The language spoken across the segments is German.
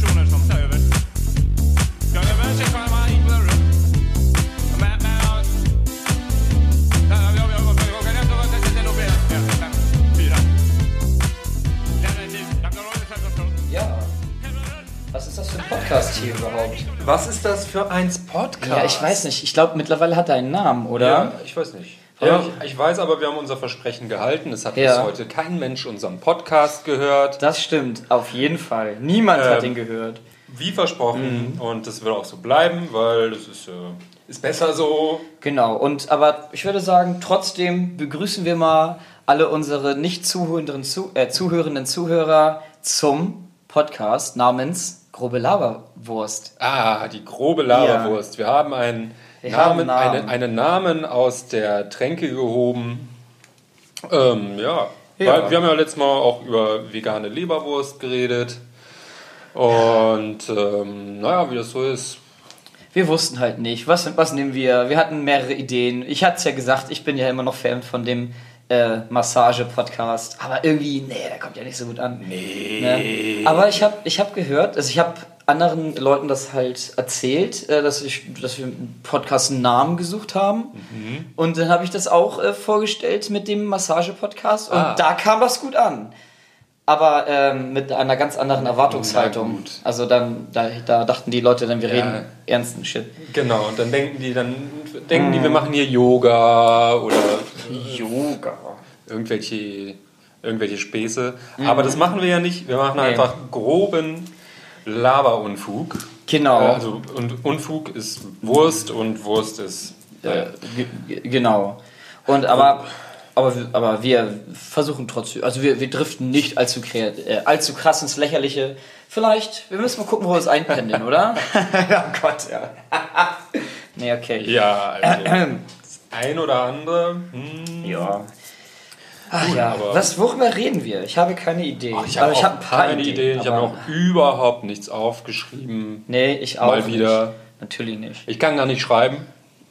personer som tar över. Men, men, kan vara fyra. Ja. Was ist das für ein Podcast hier überhaupt? Was ist das für ein Podcast? Ja, ich weiß nicht. Ich glaube, mittlerweile hat er einen Namen, oder? Ja, ich weiß nicht. Ja, ich, ich weiß aber, wir haben unser Versprechen gehalten. Es hat Ja. bis heute kein Mensch unseren Podcast gehört. Das stimmt, auf jeden Fall. Niemand hat Ähm, ihn gehört. Wie versprochen. Und das wird auch so bleiben, weil das ist, äh, ist besser so. Genau. Und aber ich würde sagen, trotzdem begrüßen wir mal alle unsere nicht zuhörenden, zu, äh, zuhörenden Zuhörer zum Podcast namens Grobe Laberwurst. Ah, die grobe Laberwurst. Wir haben einen Wir Namen, haben einen Namen. Eine, einen Namen aus der Tränke gehoben. Ähm, ja. Ja. Weil wir haben ja letztes Mal auch über vegane Leberwurst geredet. Und ähm, naja, wie das so ist. Wir wussten halt nicht, was, was nehmen wir. Wir hatten mehrere Ideen. Ich hatte es ja gesagt, ich bin ja immer noch Fan von dem äh, Massage-Podcast. Aber irgendwie, nee, der kommt ja nicht so gut an. Nee. Ne? Aber ich habe ich hab gehört, also ich habe anderen Leuten das halt erzählt, äh, dass, ich, dass wir im Podcast einen Namen gesucht haben. Und dann habe ich das auch äh, vorgestellt mit dem Massage-Podcast. Und Ah. da kam das gut an. Aber ähm, mit einer ganz anderen Erwartungshaltung. gut. Also dann, da, da dachten die Leute dann, wir Ja. reden ernsten Shit. Genau, und dann denken die, dann denken die, wir machen hier Yoga oder Yoga. irgendwelche, irgendwelche Späße. Aber das machen wir ja nicht. Wir machen einfach groben Laberunfug. Genau. Äh, Also, und Unfug ist Wurst und Wurst ist. Äh, ge- ge- genau. Und aber, aber, wir- aber wir versuchen trotzdem, also wir, wir driften nicht allzu, äh, allzu krass ins Lächerliche. Vielleicht, wir müssen mal gucken, wo wir es einpendeln, oder? ja, Gott, ja. nee, okay. Ja, also das ein oder andere. Hm, Ja. Ach ja, aber- was, worüber reden wir? Ich habe keine Idee. ich habe aber auch ich habe ein paar keine Idee. Ich habe auch überhaupt nichts aufgeschrieben. Nee, ich auch Mal wieder. Nicht. Natürlich nicht. Ich kann gar nicht schreiben.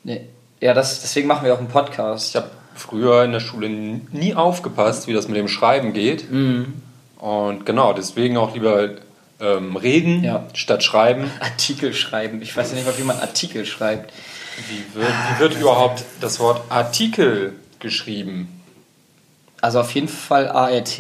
Nee. Ja, das, deswegen machen wir auch einen Podcast. Ich habe früher in der Schule nie aufgepasst, wie das mit dem Schreiben geht. Mhm. Und genau, deswegen auch lieber ähm, reden Ja. statt schreiben. Artikel schreiben. Ich weiß ja nicht mal, wie man Artikel schreibt. Wie wird, wie wird überhaupt das Wort Artikel geschrieben? Also auf jeden Fall ART.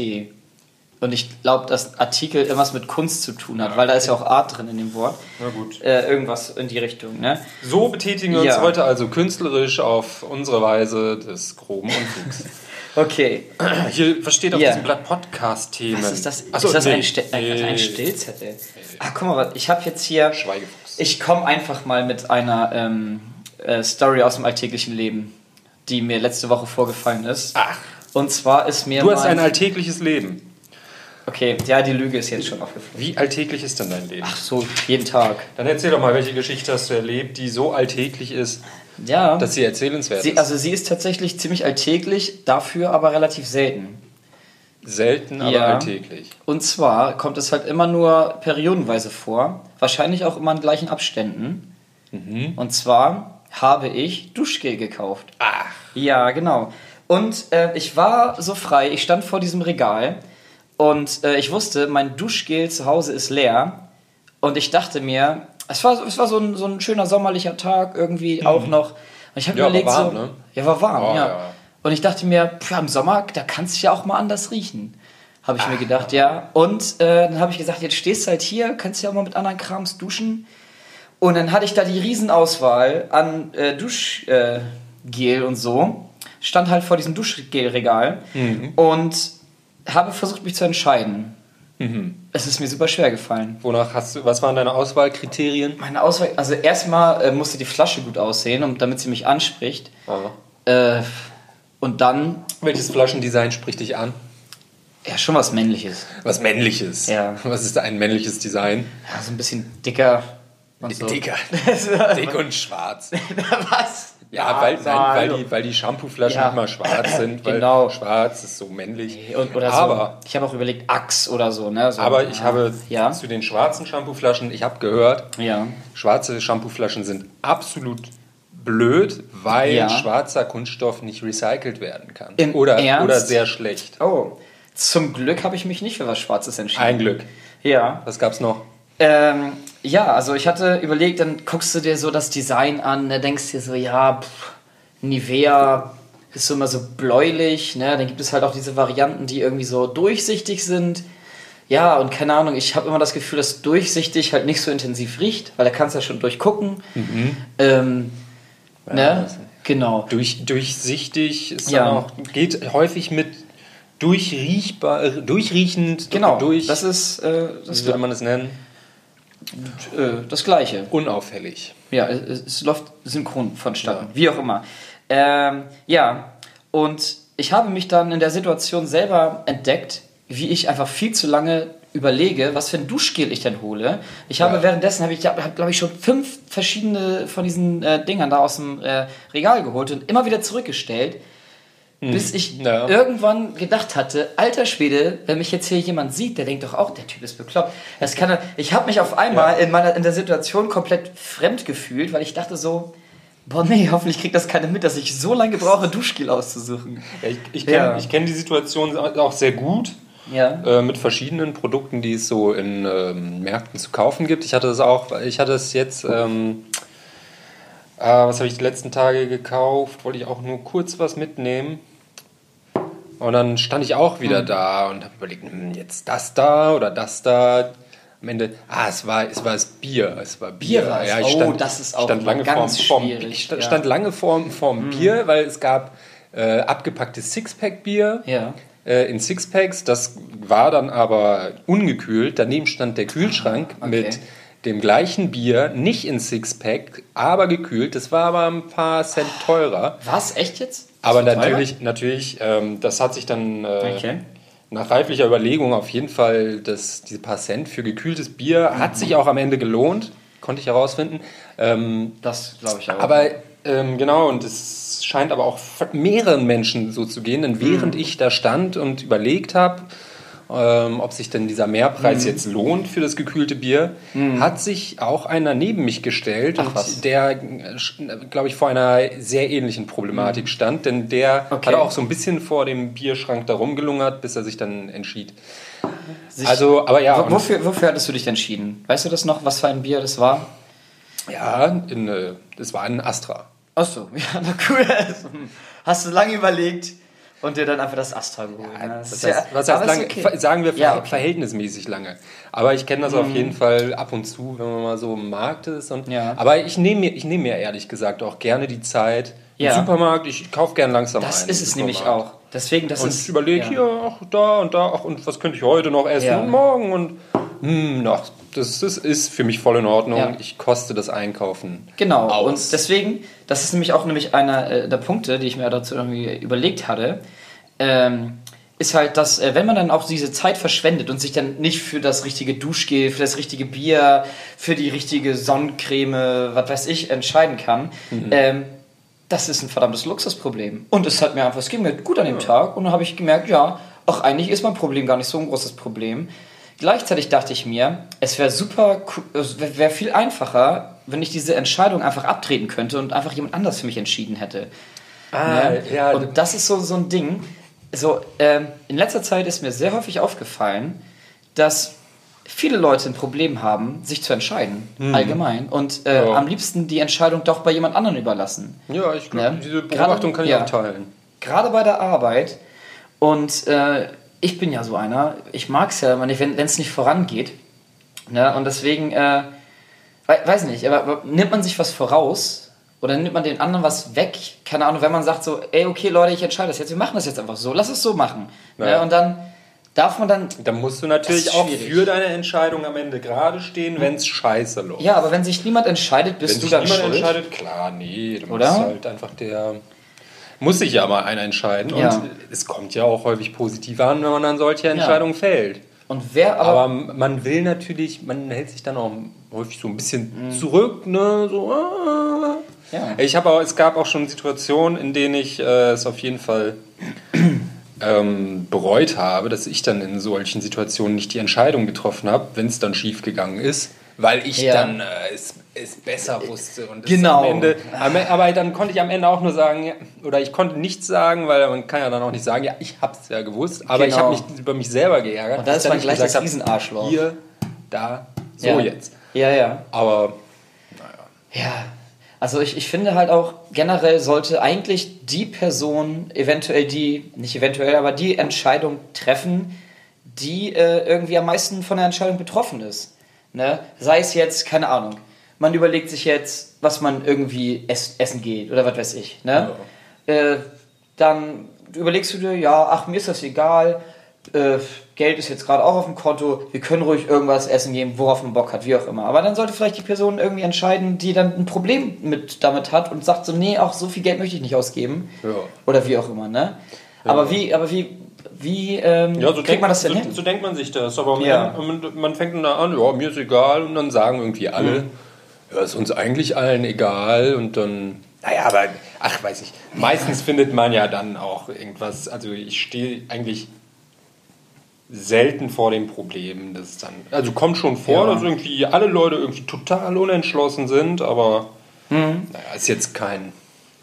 Und ich glaube, dass Artikel irgendwas mit Kunst zu tun hat, weil da ist ja auch Art drin in dem Wort. Na gut. Äh, irgendwas in die Richtung, ne? So betätigen wir uns Ja. heute also künstlerisch auf unsere Weise des groben Unfugs. Okay. Hier, was steht auf Ja. diesem Blatt Podcast-Themen? Was ist das? Achso, ist das nee. ein, Ste ein, Nee. ein Stillzettel? Ah, guck mal, ich habe jetzt hier. Schweigefuchs. Ich komme einfach mal mit einer ähm, äh, Story aus dem alltäglichen Leben, die mir letzte Woche vorgefallen ist. Ach. Und zwar ist mir. Du hast ein alltägliches Leben. Okay, ja, die Lüge ist jetzt schon aufgefallen. Wie alltäglich ist denn dein Leben? Ach so, jeden Tag. Dann erzähl doch mal, welche Geschichte hast du erlebt, die so alltäglich ist, Ja. dass sie erzählenswert Sie, ist. also sie ist tatsächlich ziemlich alltäglich, dafür aber relativ selten. Selten, aber Ja. alltäglich. Und zwar kommt es halt immer nur periodenweise vor, wahrscheinlich auch immer in gleichen Abständen. Und zwar habe ich Duschgel gekauft. Ach. Ja, genau. Und äh, ich war so frei, ich stand vor diesem Regal und äh, ich wusste, mein Duschgel zu Hause ist leer. Und ich dachte mir, es war, es war so, ein, so ein schöner sommerlicher Tag irgendwie auch noch. Und ich habe Ja, mir überlegt, war warm, so, ne? ja, war warm, Oh, ja. ja. Und ich dachte mir, pff, im Sommer, da kannst du ja auch mal anders riechen. Habe ich mir gedacht, ja. Und äh, dann habe ich gesagt, jetzt stehst du halt hier, kannst ja auch mal mit anderen Krams duschen. Und dann hatte ich da die Riesenauswahl an äh, Duschgel Gel und so. Stand halt vor diesem Duschgelregal und habe versucht, mich zu entscheiden. Es ist mir super schwer gefallen. Wonach hast du, was waren deine Auswahlkriterien? Meine Auswahl, also erstmal äh, musste die Flasche gut aussehen, um, damit sie mich anspricht. Äh, und dann, Welches Flaschendesign spricht dich an? ja, schon was Männliches. Was männliches. Ja. Was ist ein männliches Design? Ja, so ein bisschen dicker. Und so. Dicker. Dick und schwarz. was? Ja, weil, nein, weil, die, weil die Shampooflaschen Ja. immer schwarz sind, weil Genau. schwarz ist so männlich. Und, oder aber, so. Ich habe auch überlegt, Axe oder so, ne? So, aber ich ja. habe Ja. zu den schwarzen Shampooflaschen, ich habe gehört, Ja. schwarze Shampooflaschen sind absolut blöd, weil Ja. schwarzer Kunststoff nicht recycelt werden kann. Im oder, Ernst? oder sehr schlecht. Oh. Zum Glück habe ich mich nicht für was Schwarzes entschieden. Ein Glück. Ja. Was gab's noch? Ähm, ja, also ich hatte überlegt, dann guckst du dir so das Design an, ne, denkst dir so, ja, pff, Nivea ist so immer so bläulich, ne? Dann gibt es halt auch diese Varianten, die irgendwie so durchsichtig sind. Ja, und keine Ahnung, ich habe immer das Gefühl, dass durchsichtig halt nicht so intensiv riecht, weil da kannst du ja schon durchgucken. Ähm, ne? das- Genau. Durch, durchsichtig ist Ja. auch, geht häufig mit durchriechbar, äh, durchriechend, Genau, durch, das ist äh, wie das, würde man es nennen? Äh, das Gleiche. Unauffällig. Ja, es, es läuft synchron vonstatten, wie auch immer. Ähm, ja, und ich habe mich dann in der Situation selber entdeckt, wie ich einfach viel zu lange überlege, was für ein Duschgel ich denn hole. Ich habe Ja. währenddessen, habe ich, hab, glaube ich, schon fünf verschiedene von diesen äh, Dingern da aus dem äh, Regal geholt und immer wieder zurückgestellt, bis ich Ja. irgendwann gedacht hatte, alter Schwede, wenn mich jetzt hier jemand sieht, der denkt doch auch, der Typ ist bekloppt. Das kann ich habe mich auf einmal in, meiner, in der Situation komplett fremd gefühlt, weil ich dachte so, boah nee, hoffentlich kriegt das keiner mit, dass ich so lange brauche, Duschgel auszusuchen. Ja, ich ich kenne Ja. kenn die Situation auch sehr gut. Ja. äh, mit verschiedenen Produkten, die es so in ähm, Märkten zu kaufen gibt. Ich hatte das auch, ich hatte es jetzt, ähm, äh, was habe ich die letzten Tage gekauft? Wollte ich auch nur kurz was mitnehmen. Und dann stand ich auch wieder da und habe überlegt, hm, jetzt das da oder das da. Am Ende, ah, es war, es war das Bier. Es war Bier. Bier ja, ich Oh, stand, das ist auch stand lange ganz vorm, vorm, schwierig, ich stand, ja. Stand lange vorm, vorm Bier, weil es gab äh, abgepacktes Sixpack-Bier Ja. äh, in Sixpacks. Das war dann aber ungekühlt. Daneben stand der Kühlschrank okay. mit dem gleichen Bier, nicht in Sixpack, aber gekühlt. Das war aber ein paar Cent teurer. Was? Echt jetzt? Aber Ist das teurer? natürlich, natürlich ähm, das hat sich dann äh, Okay. nach reiflicher Überlegung auf jeden Fall, das, diese paar Cent für gekühltes Bier hat sich auch am Ende gelohnt. Konnte ich herausfinden. Ähm, Das glaube ich auch. aber ähm, genau, und es scheint aber auch mehreren Menschen so zu gehen, denn während Mhm. ich da stand und überlegt habe, ähm, ob sich denn dieser Mehrpreis Mhm. jetzt lohnt für das gekühlte Bier, hat sich auch einer neben mich gestellt Ach, der, glaube ich, vor einer sehr ähnlichen Problematik stand, denn der Mhm. Okay. hat auch so ein bisschen vor dem Bierschrank da rumgelungert, bis er sich dann entschied. Sich- Also, aber ja, wofür, wofür hattest du dich entschieden? Weißt du das noch, was für ein Bier das war? ja, in, äh, das war ein Astra. Achso, ja, na cool. Hast du lange überlegt und dir dann einfach das Astra geholt. ne? Das ist heißt, ja- was heißt ist lange? okay. Sagen wir Ja, okay. verhältnismäßig lange. Aber ich kenne das auf jeden Fall ab und zu, wenn man mal so im Markt ist. Und, Ja. Aber ich nehme mir, ich nehme mir ehrlich gesagt auch gerne die Zeit Ja. im Supermarkt. Ich kaufe gerne langsam Das ein. ist im es nämlich auch. Deswegen, das Und ist. ich überlege ja. hier, ach, da und da, ach, und was könnte ich heute noch essen Ja. und morgen und hm, das, das ist für mich voll in Ordnung. Ja. Ich koste das Einkaufen. Genau, aus. und deswegen, das ist nämlich auch nämlich einer äh, der Punkte, die ich mir dazu irgendwie überlegt hatte, ähm, ist halt, dass äh, wenn man dann auch diese Zeit verschwendet und sich dann nicht für das richtige Duschgel, für das richtige Bier, für die richtige Sonnencreme, was weiß ich, entscheiden kann, ähm, das ist ein verdammtes Luxusproblem. Und es hat mir einfach, es ging mir gut an dem Tag und dann habe ich gemerkt, ja, ach, eigentlich ist mein Problem gar nicht so ein großes Problem. Gleichzeitig dachte ich mir, es wäre super, es wäre wär viel einfacher, wenn ich diese Entscheidung einfach abtreten könnte und einfach jemand anders für mich entschieden hätte. Ah, Ne? ja, Und das ist so, so ein Ding. So, ähm, in letzter Zeit ist mir sehr häufig aufgefallen, dass viele Leute ein Problem haben, sich zu entscheiden, allgemein. Und äh, Ja. am liebsten die Entscheidung doch bei jemand anderem überlassen. ja, ich glaube, Ja. diese Beobachtung kann ich Gerade- auch teilen. Gerade bei der Arbeit. Und äh, ich bin ja so einer, ich mag es ja immer nicht, wenn es nicht vorangeht. Ne? Und deswegen, äh, wei- weiß nicht, aber, aber nimmt man sich was voraus oder nimmt man den anderen was weg? Keine Ahnung, wenn man sagt so, ey, okay, Leute, ich entscheide das jetzt, wir machen das jetzt einfach so, lass es so machen. Ne? Ja. Und dann darf man dann, Da musst du natürlich ist auch für deine Entscheidung am Ende gerade stehen, wenn es scheiße läuft. ja, aber wenn sich niemand entscheidet, wenn bist sich du dann niemand schuld. entscheidet, klar, nee, du Oder? musst halt einfach der. Muss sich ja mal einer entscheiden. Ja. Und es kommt ja auch häufig positiv an, wenn man dann solche Entscheidungen fällt. Und wer aber, Aber man will natürlich, man hält sich dann auch häufig so ein bisschen Mhm. zurück, ne? So, ah. Ja. Ich habe auch, es gab auch schon Situationen, in denen ich äh, es auf jeden Fall ähm, bereut habe, dass ich dann in solchen Situationen nicht die Entscheidung getroffen habe, wenn es dann schief gegangen ist, weil ich Ja. dann äh, es, es besser wusste. Und es Genau. am Ende, am, aber dann konnte ich am Ende auch nur sagen, oder ich konnte nichts sagen, weil man kann ja dann auch nicht sagen, ja, ich habe es ja gewusst, aber ich Genau. habe mich über mich selber geärgert. Und da ist ich man gleich gesagt das Riesenarschloch. Hier, da, So ja. jetzt. Ja, ja. Aber Ja, also ich, ich finde halt auch, generell sollte eigentlich die Person eventuell die, nicht eventuell, aber die Entscheidung treffen, die äh, irgendwie am meisten von der Entscheidung betroffen ist. Ne? Sei es jetzt, keine Ahnung, man überlegt sich jetzt, was man irgendwie ess, essen geht oder was weiß ich. Ne? Äh, dann überlegst du dir, ja, ach, mir ist das egal, äh, Geld ist jetzt gerade auch auf dem Konto, wir können ruhig irgendwas essen gehen, worauf man Bock hat, wie auch immer. Aber dann sollte vielleicht die Person irgendwie entscheiden, die dann ein Problem mit damit hat und sagt so, nee, auch so viel Geld möchte ich nicht ausgeben. Ja. Oder wie auch immer, ne? Aber wie, aber wie, wie ähm, Ja, so kriegt denkt man das denn so, hin? So denkt man sich das. Aber Ja. man, man fängt dann da an, ja, mir ist egal. Und dann sagen irgendwie alle, Mhm. ja, ist uns eigentlich allen egal. Und dann, naja, aber, ach, weiß ich. Meistens findet man ja dann auch irgendwas. Also ich stehe eigentlich selten vor dem Problem. Das dann, also kommt schon vor, Ja. dass irgendwie alle Leute irgendwie total unentschlossen sind. Aber, naja, ist jetzt kein...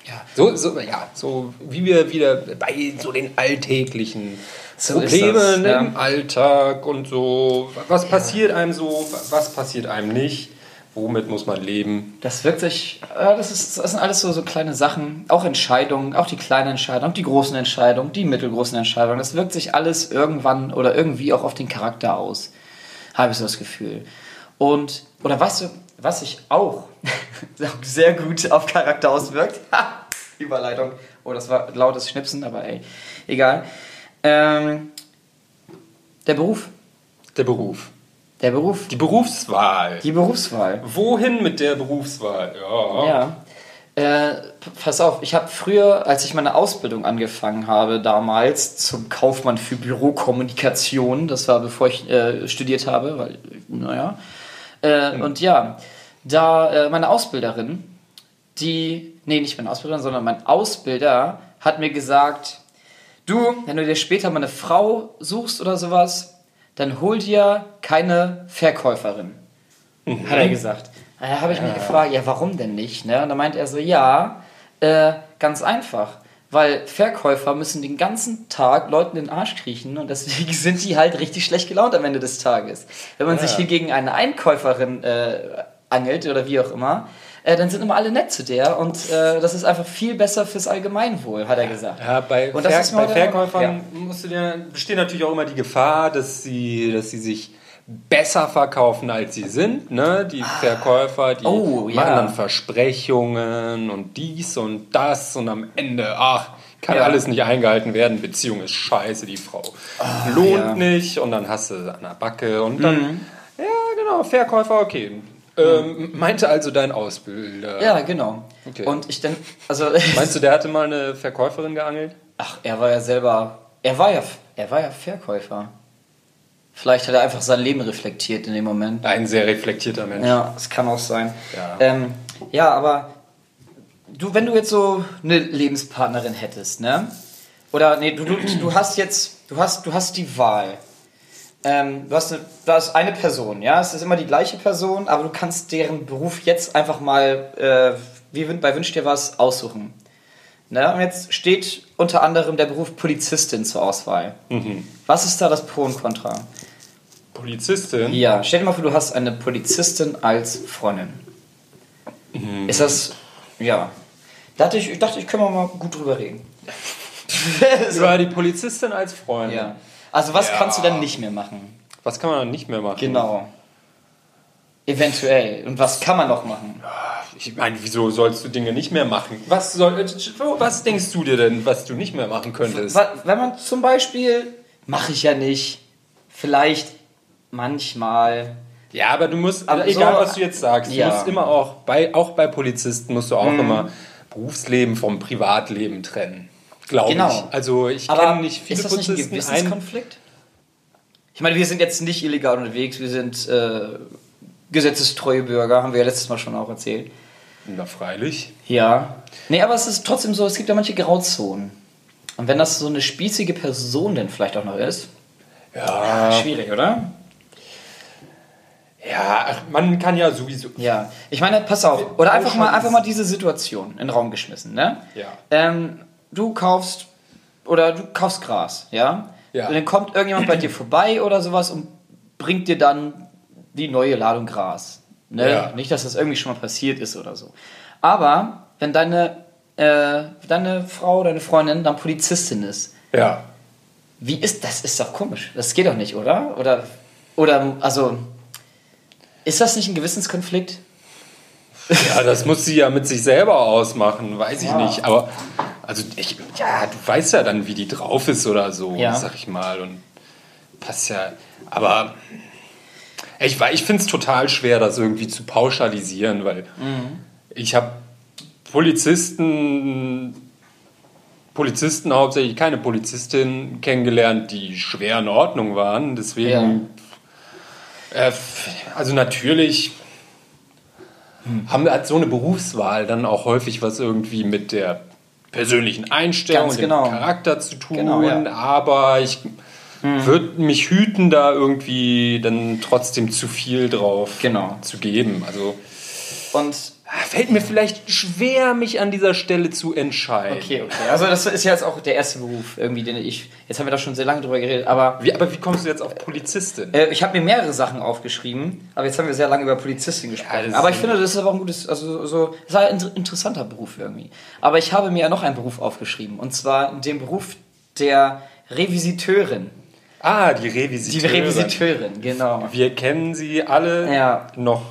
Ja. So, so, ja, so wie wir wieder bei so den alltäglichen So Problemen ja. im Alltag und so. Was passiert einem so, was passiert einem nicht, womit muss man leben? Das wirkt sich, äh, das, ist, das sind alles so, so kleine Sachen, auch Entscheidungen, auch die kleinen Entscheidungen, die großen Entscheidungen, die mittelgroßen Entscheidungen. Das wirkt sich alles irgendwann oder irgendwie auch auf den Charakter aus, habe ich so das Gefühl. Und, oder weißt du, was sich auch sehr gut auf Charakter auswirkt? Ha, Überleitung. Oh, das war lautes Schnipsen, aber ey, egal. Ähm, der Beruf. Der Beruf. Der Beruf. Die Berufswahl. Die Berufswahl. Wohin mit der Berufswahl? Ja. Ja. Äh, pass auf, ich habe früher, als ich meine Ausbildung angefangen habe, damals zum Kaufmann für Bürokommunikation, das war bevor ich äh, studiert habe, weil, naja. Äh, Und ja, da äh, meine Ausbilderin, die, nee, nicht meine Ausbilderin, sondern mein Ausbilder hat mir gesagt, du, wenn du dir später mal eine Frau suchst oder sowas, dann hol dir keine Verkäuferin. Hat er gesagt. Da habe ich mich gefragt, ja, warum denn nicht? Ne? Und da meint er so, ja, äh, ganz einfach. Weil Verkäufer müssen den ganzen Tag Leuten in den Arsch kriechen und deswegen sind die halt richtig schlecht gelaunt am Ende des Tages. Wenn man sich hier gegen eine Einkäuferin äh, angelt oder wie auch immer, äh, dann sind immer alle nett zu der und äh, das ist einfach viel besser fürs Allgemeinwohl, hat er gesagt. Ja, bei, Und Ver bei Verkäufern ja. musst du dir, besteht natürlich auch immer die Gefahr, dass sie, dass sie sich besser verkaufen, als sie sind. Ne? Die Verkäufer, die Oh, ja. machen dann Versprechungen und dies und das und am Ende, ach, kann Ja. alles nicht eingehalten werden, Beziehung ist scheiße, die Frau lohnt ja. nicht und dann hast du an der Backe und dann, ja genau, Verkäufer, okay. Ähm, meinte also dein Ausbilder. Ja, genau. Okay. Und ich denke, also Meinst du, der hatte mal eine Verkäuferin geangelt? Ach, er war ja selber. Er war ja, er war ja Verkäufer. Vielleicht hat er einfach sein Leben reflektiert in dem Moment. Ein sehr reflektierter Mensch. Ja, das kann auch sein. Ja. ähm, ja aber du, wenn du jetzt so eine Lebenspartnerin hättest, ne? Oder nee, du, du, du hast jetzt, du hast, du hast die Wahl. Ähm, du, hast eine, du hast eine Person, ja, es ist immer die gleiche Person, aber du kannst deren Beruf jetzt einfach mal, äh, wie bei Wünsch dir was, aussuchen. Ne? Und jetzt steht unter anderem der Beruf Polizistin zur Auswahl. Was ist da das Pro und Contra? Polizistin? Ja, stell dir mal vor, du hast eine Polizistin als Freundin. Ist das, ja. Da dachte ich, ich dachte, ich können wir mal gut drüber reden. so, Über die Polizistin als Freundin. ja. Also was Ja. kannst du dann nicht mehr machen? Was kann man dann nicht mehr machen? Genau. Eventuell. Und was kann man noch machen? Ich meine, wieso sollst du Dinge nicht mehr machen? Was, soll, was denkst du dir denn, was du nicht mehr machen könntest? Wenn man zum Beispiel, mache ich ja nicht, vielleicht manchmal, Ja, aber du musst, Aber egal so- was du jetzt sagst, Ja. du musst immer auch, bei, auch bei Polizisten musst du auch Mhm. immer Berufsleben vom Privatleben trennen. Glaube Genau. ich. Also ich kenne nicht viele ist das nicht ein Gewissenskonflikt? Ich meine, wir sind jetzt nicht illegal unterwegs, wir sind äh, gesetzestreue Bürger, haben wir ja letztes Mal schon auch erzählt. na freilich. Ja. Nee, aber es ist trotzdem so, es gibt ja manche Grauzonen. Und wenn das so eine spießige Person denn vielleicht auch noch ist, Ja, schwierig, oder? ja, man kann ja sowieso. Ja. Ich meine, pass auf. Oder einfach mal, einfach mal diese Situation in den Raum geschmissen, ne? Ja. Ähm, du kaufst oder du kaufst Gras, ja? Ja. Und dann kommt irgendjemand bei dir vorbei oder sowas und bringt dir dann die neue Ladung Gras. Ne? Ja. Nicht, dass das irgendwie schon mal passiert ist oder so. Aber wenn deine, äh, deine Frau, deine Freundin dann Polizistin ist, Ja. wie ist das? Ist doch komisch. Das geht doch nicht, oder? Oder, oder also, ist das nicht ein Gewissenskonflikt? Ja, das muss sie ja mit sich selber ausmachen, weiß ich Ja. nicht. Aber, also, ich, ja, du weißt ja dann, wie die drauf ist oder so, Ja. sag ich mal. Und passt ja. Aber ich, ich finde es total schwer, das irgendwie zu pauschalisieren, weil Mhm. ich habe Polizisten, Polizisten hauptsächlich keine Polizistin kennengelernt, die schwer in Ordnung waren. Deswegen, äh, f- also natürlich haben hat so eine Berufswahl dann auch häufig was irgendwie mit der persönlichen Einstellung Ganz und genau. dem Charakter zu tun. Genau, ja. Hm. Aber ich würde mich hüten, da irgendwie dann trotzdem zu viel drauf Genau. zu geben. Also Und fällt mir vielleicht schwer, mich an dieser Stelle zu entscheiden. Okay, okay. Also das ist ja jetzt auch der erste Beruf irgendwie, den ich. Jetzt haben wir da schon sehr lange drüber geredet, aber Wie, aber wie kommst du jetzt auf Polizistin? äh, ich habe mir mehrere Sachen aufgeschrieben, aber jetzt haben wir sehr lange über Polizistin gesprochen. das aber ich finde, das ist aber auch ein gutes, also so, das ist ein inter- interessanter Beruf irgendwie. Aber ich habe mir ja noch einen Beruf aufgeschrieben und zwar den Beruf der Revisiteurin. ah, die Die Revisiteurin. Revisiteurin, genau. Wir kennen sie alle Ja. noch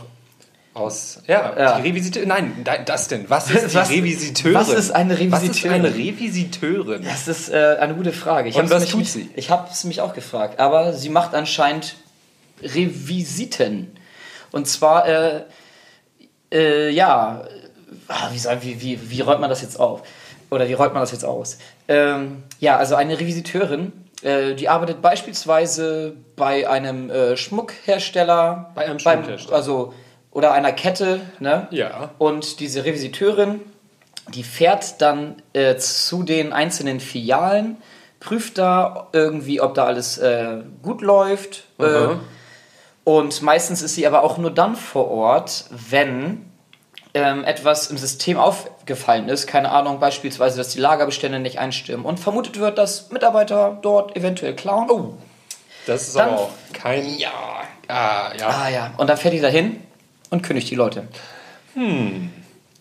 aus. Ja, Ja. die Revisiteurin. Nein, da- das denn. Was ist die Was- Revisiteurin? was ist eine Was ist Revisiteurin? eine Revisiteurin? Das ist äh, eine gute Frage. Ich Und was mich, tut sie? Ich habe es mich auch gefragt. Aber sie macht anscheinend Revisiten. Und zwar, äh, äh, ja, ah, wie, wie, wie, räumt man das jetzt auf? Oder wie räumt man das jetzt aus? Ähm, ja, also eine Revisiteurin, äh, die arbeitet beispielsweise bei einem äh, Schmuckhersteller. Bei einem beim- Schmuckhersteller. Also, oder einer Kette, ne? Ja. Und diese Revisiteurin, die fährt dann äh, zu den einzelnen Filialen, prüft da irgendwie, ob da alles äh, gut läuft. Mhm. und meistens ist sie aber auch nur dann vor Ort, wenn ähm, etwas im System aufgefallen ist. Keine Ahnung, beispielsweise, dass die Lagerbestände nicht einstimmen. Und vermutet wird, dass Mitarbeiter dort eventuell klauen. Oh, Das ist Dann- aber auch kein. ja. Ah, ja. Ah ja. Und dann fährt die dahin und kündigt die Leute.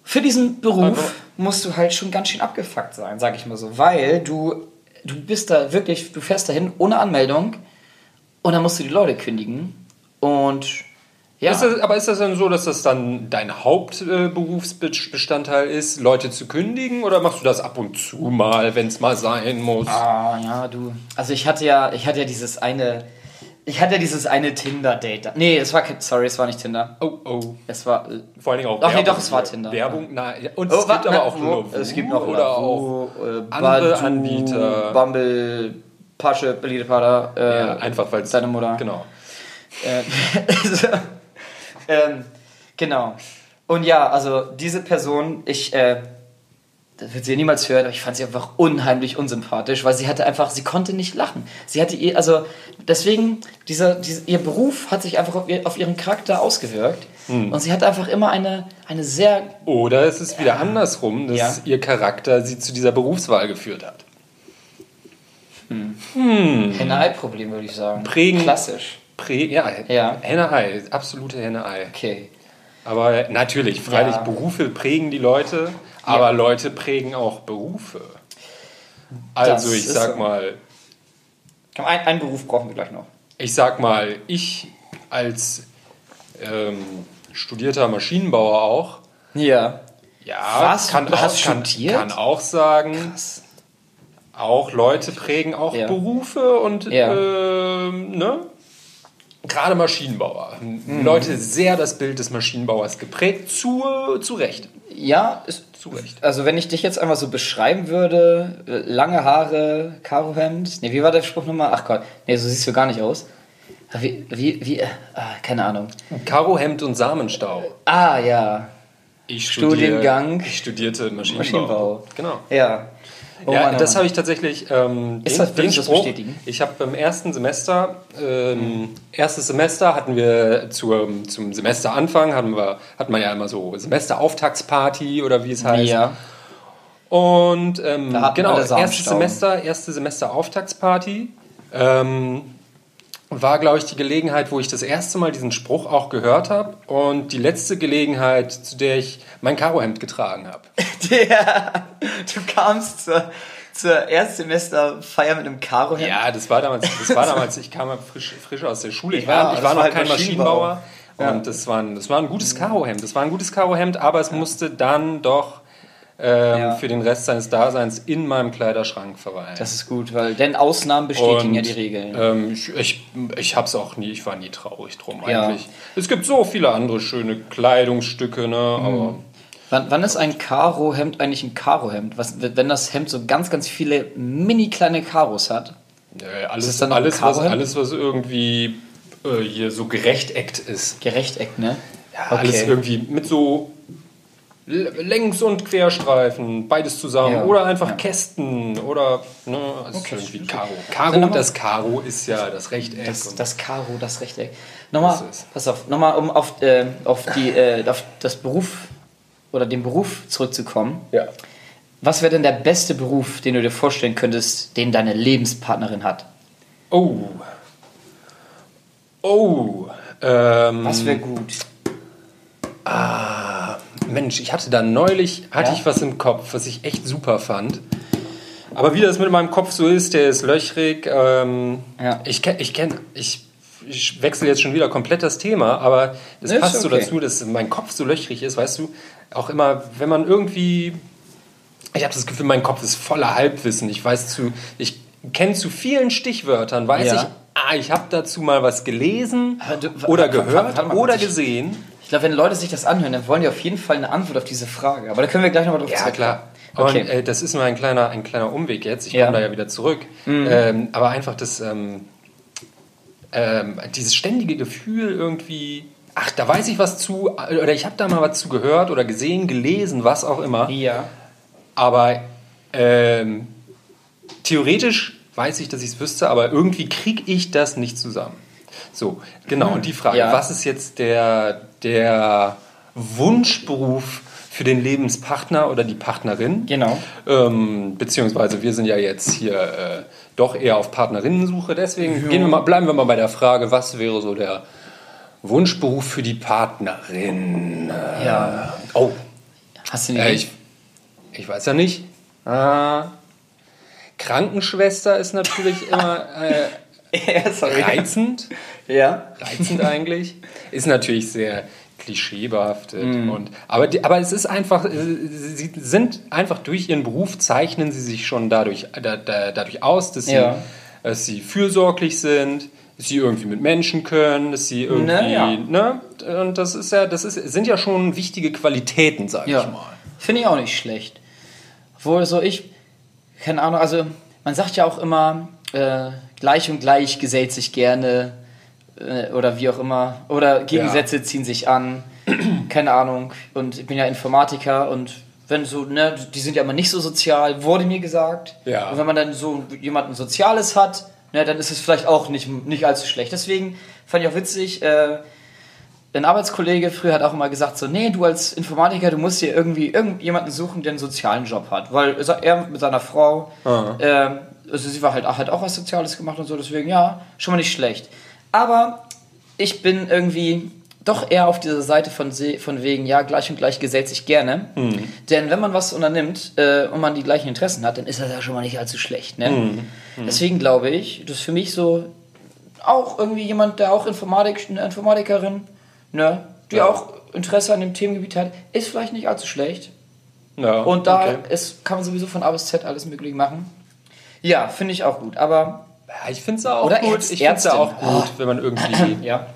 Für diesen Beruf Aber- musst du halt schon ganz schön abgefuckt sein, sag ich mal so. Weil du, du bist da wirklich, du fährst dahin ohne Anmeldung und dann musst du die Leute kündigen. Und ja. Ist das, aber ist das dann so, dass das dann dein Hauptberufsbestandteil ist, Leute zu kündigen? Oder machst du das ab und zu mal, wenn es mal sein muss? Ah, ja, du. Also ich hatte ja, ich hatte ja dieses eine, ich hatte dieses eine Tinder-Date. da- Nee, es war, kein- sorry, es war nicht Tinder. Oh, oh. Es war, Vor allen Dingen auch Ach nee, Werbung doch, es war. Tinder. Werbung, nein. Und Oh, es gibt aber auch Lovoo Es gibt noch oder auch Lovoo, äh, andere Anbieter. Bumble, Pasche, Elitepader, äh, Ja, einfach weil es deine Mutter. Genau. Äh, ähm, genau. Und ja, also diese Person, ich, äh, das wird sie niemals hören, aber ich fand sie einfach unheimlich unsympathisch, weil sie hatte einfach, sie konnte nicht lachen. Sie hatte ihr, also deswegen, dieser, dieser, ihr Beruf hat sich einfach auf, ihr, auf ihren Charakter ausgewirkt. Hm. Und sie hatte einfach immer eine, eine sehr Oder es ist wieder andersrum, dass Ja. ihr Charakter sie zu dieser Berufswahl geführt hat. Henne-Ei-Problem, würde ich sagen. Prägen- Klassisch. Prä ja, Ja. Henne-Ei, absolute Henne-Ei. Okay. Aber natürlich, freilich, Ja. Berufe prägen die Leute, aber Leute prägen auch Berufe. Also Das ich sag so. mal, Komm, ein, einen Beruf brauchen wir gleich noch. ich sag mal, ich als ähm, studierter Maschinenbauer auch, Ja. ja, Was? kann, Du auch, hast kann, studiert? kann auch sagen, Krass. auch Leute prägen auch Ja. Berufe und Ja. ähm, ne? Gerade Maschinenbauer. Mhm. Leute sehr das Bild des Maschinenbauers geprägt, zu, zu Recht. Ja, ist, Zu Recht. also wenn ich dich jetzt einmal so beschreiben würde, äh, lange Haare, Karohemd, nee, wie war der Spruch nochmal? Ach Gott, nee, so siehst du gar nicht aus. Ah, Wie, wie, wie äh, ah, keine Ahnung. Karohemd und Samenstau. Ah, ja, Ich Studiengang. Ich studierte Maschinenbau. Maschinenbau. Genau. ja. Oh ja, das habe ich tatsächlich. Ähm, Ist das- würdest du das bestätigen? Ich habe im ersten Semester, ähm, erstes Semester hatten wir zur, zum Semesteranfang hatten wir, hatten wir ja immer so Semesterauftaktsparty oder wie es heißt. Ja, Und ähm, genau, erstes. Semester, erste Semesterauftaktsparty. Ähm, war, glaube ich, die Gelegenheit, wo ich das erste Mal diesen Spruch auch gehört habe und die letzte Gelegenheit, zu der ich mein Karohemd getragen habe. Du kamst zur, zur Erstsemesterfeier mit einem Karo Ja, das war damals, das war damals ich kam frisch, frisch aus der Schule. Ich Ja, war, ich das war war noch halt kein Maschinenbauer. Maschinenbauer. Und das, war ein, das war ein gutes Karohemd. Das war ein gutes Karohemd, aber es musste dann doch ähm, Ja. für den Rest seines Daseins in meinem Kleiderschrank verweilen. Das ist gut, weil denn Ausnahmen bestätigen Und, ja die Regeln. Ähm, ich ich, ich habe es auch nie, ich war nie traurig drum Ja. eigentlich. Es gibt so viele andere schöne Kleidungsstücke, ne? Aber Wann, wann ist ein Karohemd eigentlich ein Karohemd? Wenn das Hemd so ganz, ganz viele mini kleine Karos hat? Ist alles, alles, was, alles, was irgendwie äh, hier so gerechteckt ist. Gerechteckt, ne? Ja, Alles irgendwie mit so Längs- und Querstreifen, beides zusammen. Ja. Oder einfach Ja. Kästen. Oder ne, also Okay. irgendwie Karo. Karo, das Karo ist ja das Rechteck. Das, das Karo, das Rechteck. Nochmal, pass auf, nochmal, um auf, äh, auf, die, äh, auf das Beruf oder den Beruf zurückzukommen. ja. Was wäre denn der beste Beruf, den du dir vorstellen könntest, den deine Lebenspartnerin hat? Oh. Oh. Ähm, Was wäre gut? Ah, Mensch, ich hatte da neulich, hatte Ja? ich was im Kopf, was ich echt super fand. Aber wie das mit meinem Kopf so ist, der ist löchrig. Ähm, Ja. Ich kenne, ich, kenn, ich, ich wechsle jetzt schon wieder komplett das Thema, aber das ist passt so okay. dazu, dass mein Kopf so löchrig ist, weißt du? Auch immer, wenn man irgendwie, ich habe das Gefühl, mein Kopf ist voller Halbwissen. Ich weiß zu, ich kenne zu vielen Stichwörtern, weiß Ja. ich, ah, ich habe dazu mal was gelesen du- oder gehört oder gesehen. Glaube, wenn Leute sich das anhören, dann wollen die auf jeden Fall eine Antwort auf diese Frage. Aber da können wir gleich nochmal drauf Ja, zurückkommen. klar. Okay. Und äh, das ist nur ein kleiner, ein kleiner Umweg jetzt. Ich Ja. komme da ja wieder zurück. Ähm, aber einfach das, ähm, ähm, dieses ständige Gefühl irgendwie, ach, da weiß ich was zu, oder ich habe da mal was zu gehört oder gesehen, gelesen, was auch immer. Ja. Aber ähm, theoretisch weiß ich, dass ich es wüsste, aber irgendwie kriege ich das nicht zusammen. So, genau. Und die Frage, Ja. was ist jetzt der, der Wunschberuf für den Lebenspartner oder die Partnerin? Genau. Ähm, beziehungsweise wir sind ja jetzt hier äh, doch eher auf Partnerinnensuche. Deswegen gehen wir mal, bleiben wir mal bei der Frage, was wäre so der Wunschberuf für die Partnerin? Äh, Ja. Oh, Hast du eine äh, ich, ich weiß ja nicht. Ah, Krankenschwester ist natürlich immer äh, ja, reizend. Ja. Reizend eigentlich. Ist natürlich sehr klischeebehaftet. Mhm. Und, aber, die, aber es ist einfach, äh, sie sind einfach durch ihren Beruf, zeichnen sie sich schon dadurch, da, da, dadurch aus, dass sie, Ja. dass sie fürsorglich sind, dass sie irgendwie mit Menschen können, dass sie irgendwie, Na ja. ne? Und das ist ja, das ist, sind ja schon wichtige Qualitäten, sag ich Ja. mal. Finde ich auch nicht schlecht. Obwohl, so ich, keine Ahnung, also man sagt ja auch immer, äh, gleich und gleich gesellt sich gerne oder wie auch immer. Oder Gegensätze ziehen sich an. keine Ahnung. Und ich bin ja Informatiker und wenn so, ne, die sind ja immer nicht so sozial, wurde mir gesagt. Ja. Und wenn man dann so jemanden Soziales hat, ne, dann ist es vielleicht auch nicht, nicht allzu schlecht. Deswegen fand ich auch witzig, äh, ein Arbeitskollege früher hat auch immer gesagt, so, nee, du als Informatiker, du musst dir irgendwie irgendjemanden suchen, der einen sozialen Job hat. Weil er mit seiner Frau, ähm, also sie war halt, hat auch was Soziales gemacht und so, deswegen ja, schon mal nicht schlecht. Aber ich bin irgendwie doch eher auf dieser Seite von, von wegen, ja, gleich und gleich gesellt sich gerne. Denn wenn man was unternimmt äh, und man die gleichen Interessen hat, dann ist das ja schon mal nicht allzu schlecht. Ne? Deswegen glaube ich, das ist für mich so auch irgendwie jemand, der auch Informatik, eine Informatikerin, ne, die Ja. auch Interesse an dem Themengebiet hat, ist vielleicht nicht allzu schlecht. Ja, Und da okay. ist, kann man sowieso von A bis Z alles mögliche machen. Ja, finde ich auch gut. Aber ich finde es auch Oder gut. Ärzt- ich finde es ja auch Ärztin. gut, wenn man irgendwie, ja,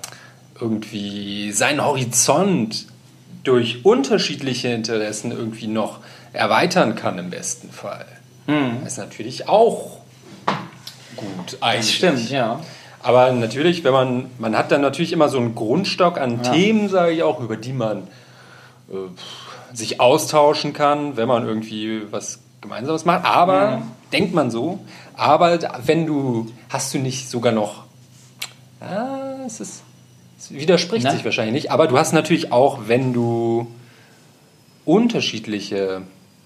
irgendwie seinen Horizont durch unterschiedliche Interessen irgendwie noch erweitern kann im besten Fall. Das ist natürlich auch gut eigentlich. das stimmt, ja. Aber natürlich, wenn man, man hat dann natürlich immer so einen Grundstock an Themen, sage ich auch, über die man äh, sich austauschen kann, wenn man irgendwie was Gemeinsames macht. Aber, denkt man so, aber wenn du, hast du nicht sogar noch, ah, es ist, es widerspricht Na? sich wahrscheinlich nicht, aber du hast natürlich auch, wenn du unterschiedliche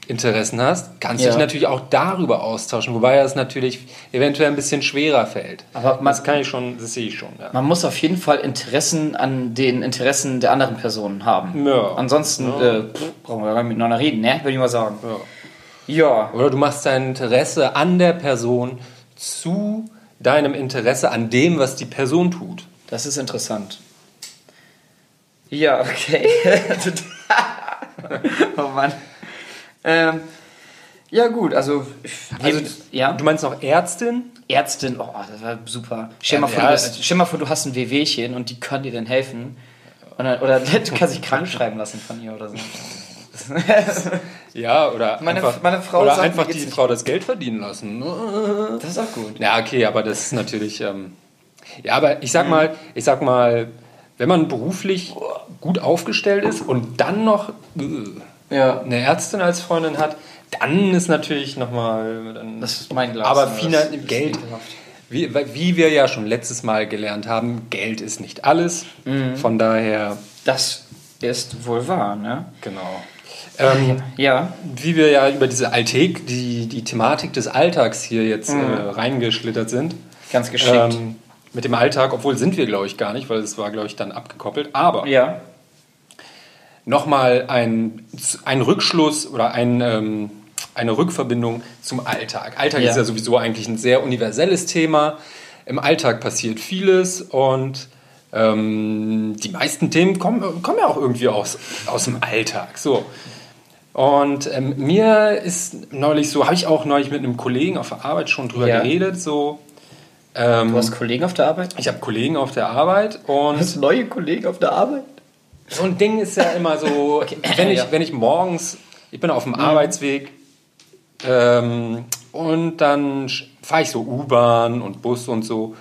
Interessen hast, kannst du Ja. dich natürlich auch darüber austauschen, wobei das natürlich eventuell ein bisschen schwerer fällt. Aber man- das kann ich schon, das sehe ich schon. Ja. Man muss auf jeden Fall Interessen an den Interessen der anderen Personen haben. Ja. Ansonsten Äh, pff, brauchen wir gar nicht miteinander reden, ne? Würde ich mal sagen. Ja. Ja. Oder du machst dein Interesse an der Person zu deinem Interesse an dem, was die Person tut. Das ist interessant. Ja, okay. oh Mann. Ähm, ja, gut, also. Also, eben, ja, Du meinst noch Ärztin? Ärztin, oh, das war super. Stell mal, Ja, mal vor, du hast ein Wehwehchen und die können dir dann helfen. Dann, oder du kannst dich krank schreiben lassen von ihr oder so. Ja, oder Meine- einfach, meine Frau oder sagt, einfach die Frau das Geld verdienen lassen. Das ist auch gut. Ja, okay, aber das ist natürlich. Ähm, ja, aber ich sag mal, ich sag mal, wenn man beruflich gut aufgestellt ist und dann noch äh, Ja. eine Ärztin als Freundin hat, dann ist natürlich nochmal. Das ist mein Glas. Aber ne? Fina, Das ist Geld, wie, wie wir ja schon letztes Mal gelernt haben, Geld ist nicht alles. Mhm. Von daher, Das ist wohl wahr, ne? genau. Ähm, Ja. wie wir ja über diese Alltag, die, die Thematik des Alltags hier jetzt Mhm. äh, reingeschlittert sind. Ganz geschickt. Ähm, mit dem Alltag, obwohl sind wir, glaube ich, gar nicht, weil es war, glaube ich, dann abgekoppelt. Aber ja. nochmal ein, ein Rückschluss oder ein, ähm, eine Rückverbindung zum Alltag. Alltag Ja. ist ja sowieso eigentlich ein sehr universelles Thema. Im Alltag passiert vieles und ähm, die meisten Themen kommen, kommen ja auch irgendwie aus, aus dem Alltag. So. Und ähm, mir ist neulich so, habe ich auch neulich mit einem Kollegen auf der Arbeit schon drüber Ja. geredet, so. Ähm, Du hast Kollegen auf der Arbeit? ich habe Kollegen auf der Arbeit und Hast neue Kollegen auf der Arbeit? so ein Ding ist ja immer so, wenn, ich, Ja. Mhm. wenn ich morgens, ich bin auf dem Arbeitsweg ähm, und dann fahre ich so U-Bahn und Bus und so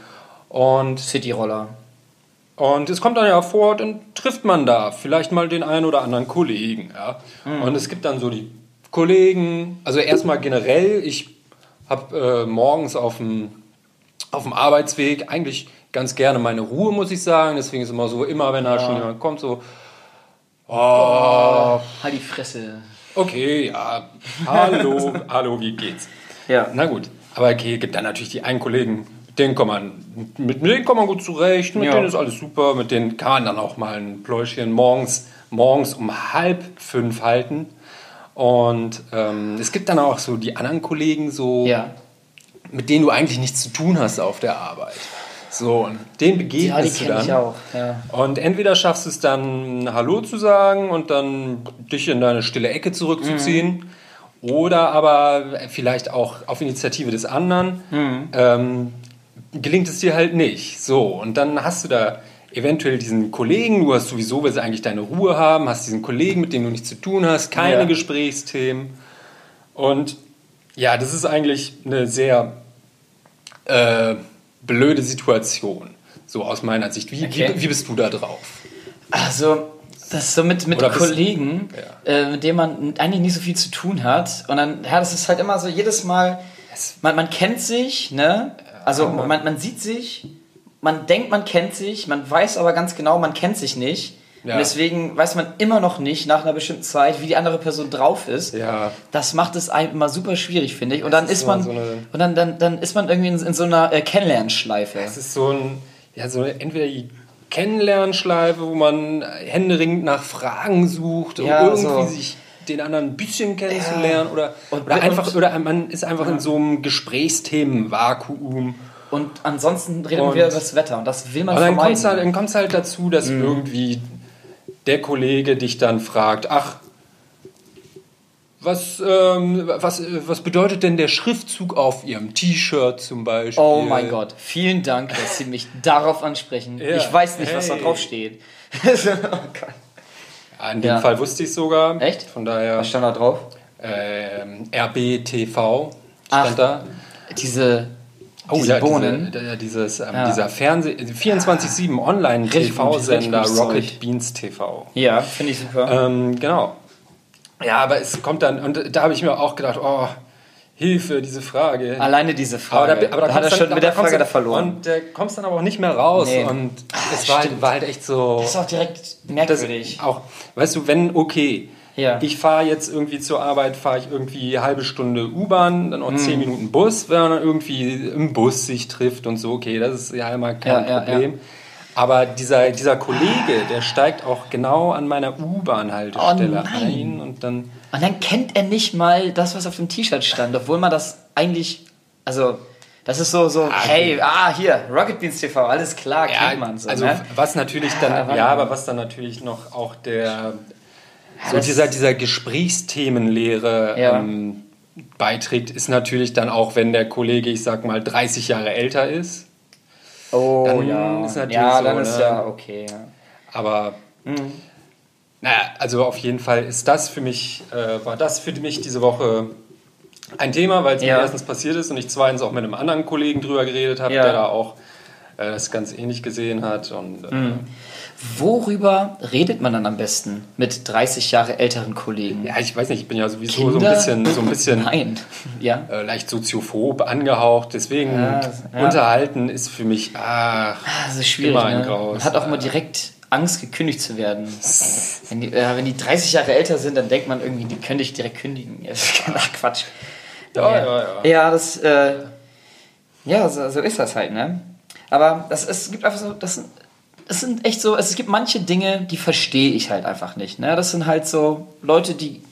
und, Cityroller. Und es kommt dann ja vor, dann trifft man da vielleicht mal den einen oder anderen Kollegen. Ja? Mhm. Und es gibt dann so die Kollegen, also erstmal generell, ich habe äh, morgens auf dem, auf dem Arbeitsweg eigentlich ganz gerne meine Ruhe, muss ich sagen. Deswegen ist immer so, immer wenn da schon jemand kommt, so, oh, Halt die Fresse. okay, ja, hallo, hallo, wie geht's? Ja. Na gut, aber okay, gibt dann natürlich die einen Kollegen, denen kann man, mit, denen kommt man gut zurecht, mit Ja. denen ist alles super, mit denen kann man dann auch mal ein Pläuschchen morgens, morgens um halb fünf halten. Und ähm, es gibt dann auch so die anderen Kollegen, so, Ja. mit denen du eigentlich nichts zu tun hast auf der Arbeit. So, und Ja, die begegnest du kenne dann. ich auch. Ja. Und entweder schaffst du es dann, Hallo zu sagen und dann dich in deine stille Ecke zurückzuziehen. Oder aber vielleicht auch auf Initiative des anderen ähm, gelingt es dir halt nicht. So, und dann hast du da eventuell diesen Kollegen, du hast sowieso, willst eigentlich deine Ruhe haben, hast diesen Kollegen, mit dem du nichts zu tun hast, keine Ja. Gesprächsthemen. Und ja, das ist eigentlich eine sehr äh, blöde Situation, so aus meiner Sicht. Wie, Okay. wie, wie bist du da drauf? Also, das ist so mit, mit Oder Kollegen, äh, mit denen man eigentlich nicht so viel zu tun hat. Und dann, ja, das ist halt immer so, jedes Mal, man, man kennt sich, ne? Also man, man sieht sich, man denkt, man kennt sich, man weiß aber ganz genau, man kennt sich nicht. Ja. Und deswegen weiß man immer noch nicht nach einer bestimmten Zeit, wie die andere Person drauf ist. Ja. Das macht es einem immer super schwierig, finde ich. Und dann ist man, so und dann, dann, dann ist man irgendwie in, in so einer äh, Kennenlernschleife. Es ist so ein, ja, so eine, entweder die Kennenlernschleife, wo man händeringend nach Fragen sucht, um Ja, irgendwie so. sich den anderen ein bisschen kennenzulernen oder, Und- oder und- einfach oder man ist einfach in so einem Gesprächsthemenvakuum. Und ansonsten redet Und- wieder über das Wetter. Und das will man dann vermeiden. kommt es halt, dann kommt's halt dazu, dass Mhm. irgendwie der Kollege dich dann fragt, ach, was, ähm, was, was bedeutet denn der Schriftzug auf Ihrem T-Shirt zum Beispiel? Oh mein Gott, vielen Dank, dass Sie mich darauf ansprechen. Ja, Ich weiß nicht, was da hey. drauf steht. oh Gott. In dem Ja. Fall wusste ich sogar. Echt? Von daher Was stand da drauf? ähm, RBTV Ach, stand da. Diese, diese ja, Bohnen. Diese, dieses, ähm, Ja. dieser Fernseh 24-7 Richtig gut, richtig Online-TV-Sender. Rocket Beans TV. ja, finde ich super. Ähm, genau. Ja, aber es kommt dann, und da habe ich mir auch gedacht, oh, Hilfe, diese Frage. Alleine diese Frage. Aber da, aber da, da hat er schon dann- mit der Frage da verloren. Und da kommst dann aber auch nicht mehr raus. Nee. Und es war halt, war halt echt so. das ist auch direkt merkwürdig. auch, weißt du, wenn, okay, Ja. Ich fahre jetzt irgendwie zur Arbeit, fahre ich irgendwie eine halbe Stunde U-Bahn, dann noch zehn Mhm. Minuten Bus, wenn man dann irgendwie im Bus sich trifft und so, okay, das ist ja immer kein Ja, ja, Problem. Aber dieser, dieser Kollege, der steigt auch genau an meiner U-Bahn-Haltestelle Oh ein und dann. Und dann kennt er nicht mal das, was auf dem T-Shirt stand, obwohl man das eigentlich, also das ist so, so, hey, ah, hier, Rocket Beans TV, alles klar, kennt man so. also ne? was natürlich dann, aber- ja, aber was dann natürlich noch auch der, so dieser, dieser Gesprächsthemenlehre Ja. ähm, beiträgt, ist natürlich dann auch, wenn der Kollege, ich sag mal, 30 Jahre älter ist. oh, dann ja. ist natürlich ja, so, dann ist ne? ja okay. Ja. Aber Mhm. Naja, also auf jeden Fall ist das für mich, äh, war das für mich diese Woche ein Thema, weil es Ja. mir erstens passiert ist und ich zweitens auch mit einem anderen Kollegen drüber geredet habe, Ja. der da auch äh, das ganz ähnlich gesehen hat. Und, äh, Mhm. Worüber redet man dann am besten mit 30 Jahre älteren Kollegen? Ja, ich weiß nicht, ich bin ja sowieso so ein Kinder? bisschen, so ein bisschen Nein. Ja. äh, leicht soziophob angehaucht. Deswegen Ja, ja. unterhalten ist für mich ach, Das ist schwierig. immer ein ne? Graus. Man hat auch immer direkt Angst, gekündigt zu werden. Wenn die, äh, wenn die 30 Jahre älter sind, dann denkt man irgendwie, die könnte ich direkt kündigen. Ach, Quatsch. Ja, ja, ja. Ja, das, äh, ja, so, so ist das halt, ne? Aber das, es gibt einfach so, das sind, es sind echt so, es gibt manche Dinge, die verstehe ich halt einfach nicht, ne? Das sind halt so Leute, die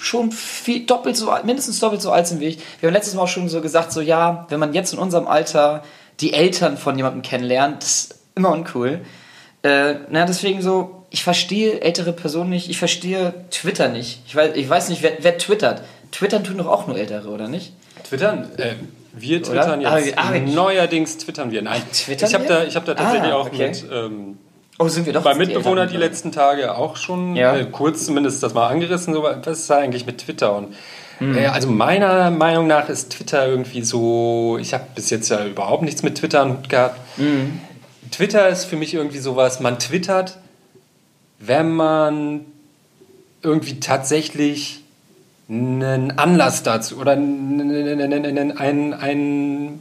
schon viel, doppelt so, mindestens doppelt so alt sind wie ich. Wir haben letztes Mal auch schon so gesagt, so, ja, wenn man jetzt in unserem Alter die Eltern von jemandem kennenlernt, das ist immer uncool. Äh, na, deswegen so, ich verstehe ältere Personen nicht, ich verstehe Twitter nicht. Ich weiß, ich weiß nicht, wer, wer twittert. Twittern tun doch auch nur Ältere, oder nicht? Twittern? Äh, wir twittern Ah, jetzt. ah, neuerdings twittern wir. Nein, twittern ich habe da, ich hab da tatsächlich Ah, auch okay. mit ähm, Oh, sind wir doch bei jetzt die die letzten Tage auch schon Ja. äh, kurz zumindest das mal angerissen. So, was ist da eigentlich mit Twitter? Und Mhm. äh, also meiner Meinung nach ist Twitter irgendwie so. Ich habe bis jetzt ja überhaupt nichts mit Twitter gehabt. Mhm. Twitter ist für mich irgendwie sowas. Man twittert, wenn man irgendwie tatsächlich einen Anlass dazu oder einen, einen, einen,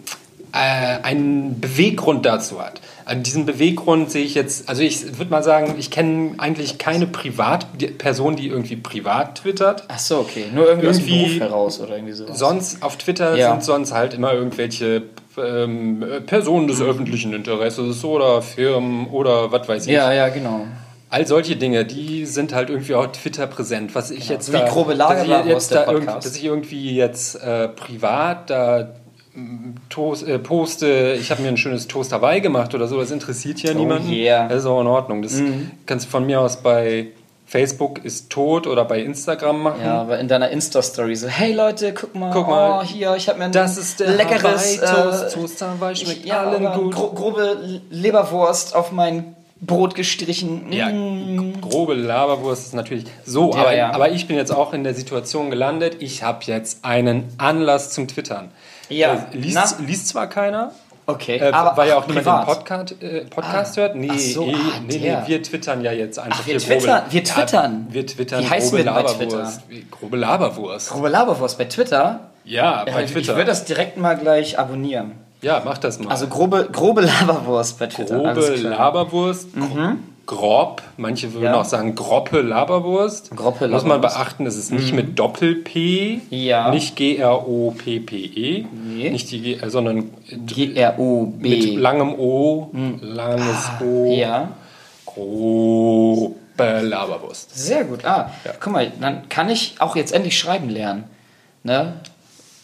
äh, einen Beweggrund dazu hat. An diesem Beweggrund sehe ich jetzt, also ich würde mal sagen, ich kenne eigentlich keine Privatperson, die irgendwie privat twittert. Ach so, okay. Nur irgendwie, aus dem Irgendwie- Beruf heraus oder irgendwie sowas. Sonst auf Twitter Ja. sind sonst halt immer irgendwelche ähm, Personen des öffentlichen Interesses oder Firmen oder was weiß ich. ja, ja, genau. All solche Dinge, die sind halt irgendwie auf Twitter präsent. Was ich jetzt so wie da, grobe dass ich jetzt da irgendwie, dass ich irgendwie jetzt äh, privat da mm, toast, äh, poste, ich habe mir ein schönes Toast Hawaii gemacht oder so, das interessiert ja niemanden. Oh yeah. Mhm. Das ist auch in Ordnung. Das kannst du von mir aus bei Facebook ist tot oder bei Instagram machen. Ja, aber in deiner Insta-Story so, hey Leute, guck mal, Guck mal, oh, hier, ich habe mir ein Das ist der leckeres Hawaii-Toast. äh, Toast Hawaii schmeckt ja, allen gut. Gro grobe Leberwurst auf mein Brot gestrichen. Ja, Mm. grobe Laberwurst ist natürlich so, Ja, aber, ja. aber ich bin jetzt auch in der Situation gelandet, ich habe jetzt einen Anlass zum Twittern. Ja, Äh, liest, liest zwar keiner, Okay, äh, aber weil ja auch niemand den Podcast, äh, Podcast hört. Nee, so, eh, ah, nee, nee, wir twittern ja jetzt einfach. Ach, wir twittern- grobe, wir twittern. Ja, wir twittern Wie heißen grobe wir denn bei Laberwurst. Wie- Grobe Laberwurst. Grobe Laberwurst bei Twitter. Ja, bei Äh, Ich Twitter. würde das direkt mal gleich abonnieren. ja, mach das mal. Also grobe, grobe Laberwurst bei Twitter. grobe klar. Mhm. Laberwurst. Grob, manche würden Ja. auch sagen groppe Laberwurst. Groppe Muss man Laberwurst. Mhm. beachten, es ist nicht mit Doppel-P, Ja. nicht G-R-O-P-P-E, Nee. nicht die, G- äh, sondern G-R-O-B. mit langem O, langes O, Mhm. Ah, Ja. grobe Laberwurst. Sehr gut. Ah, guck mal, dann kann ich auch jetzt endlich schreiben lernen. Ne?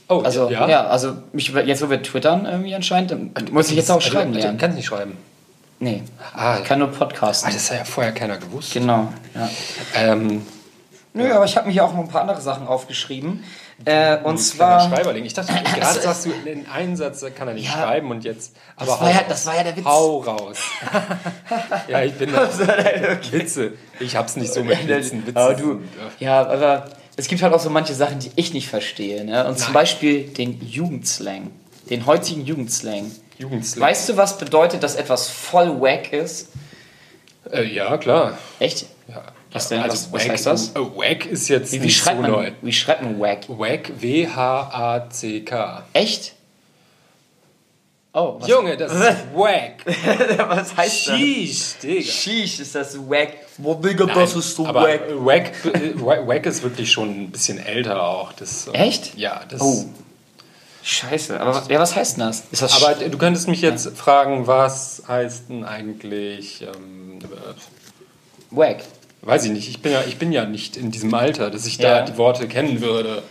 Oh, Also, ja, also mich, jetzt, wo wir twittern irgendwie anscheinend, muss ich jetzt auch schreiben Also, lernen. kannst nicht schreiben. Nee, Ah, ich kann nur podcasten. ah, das hat ja vorher keiner gewusst. Genau, ja. Ähm, Nö, aber ich habe mir hier auch noch ein paar andere Sachen aufgeschrieben. Äh, und zwar. Schreiberling. Ich dachte, gerade sagst du, in einen Satz kann er nicht Ja. schreiben und jetzt. Aber Das war, ja, das war ja der Witz. Hau raus. ja, ich bin da. Witze. Ich hab's nicht so mit Witzen. Witze Aber du, ja, aber es gibt halt auch so manche Sachen, die ich nicht verstehe. Ne? Und zum Beispiel den Jugendslang. Den heutigen Jugendslang. Jugendslang. Weißt du, was bedeutet, dass etwas voll wack ist? Äh, ja, klar. Echt? Ja. Was denn? Also Was- was wack, heißt das? äh, Wack ist jetzt Wie, wie, schreibt, so man, neu. wie schreibt man wack? Wack, W-H-A-C-K. Echt? Oh, was, Junge, das ist wack. was heißt das? Sheesh, Digga. Sheesh, ist das wack. Wo, Digga, das ist so aber wack. wack. äh, Wack, wack ist wirklich schon ein bisschen älter auch. Das, äh, Echt? Ja, das. Oh. Scheiße, aber was, ja, was heißt denn das? Ist das Aber du könntest mich jetzt fragen, was heißt denn eigentlich. Ähm, äh, wack? weiß ich nicht, ich bin, ja, ich bin ja nicht in diesem Alter, dass ich da Ja. die Worte kennen würde.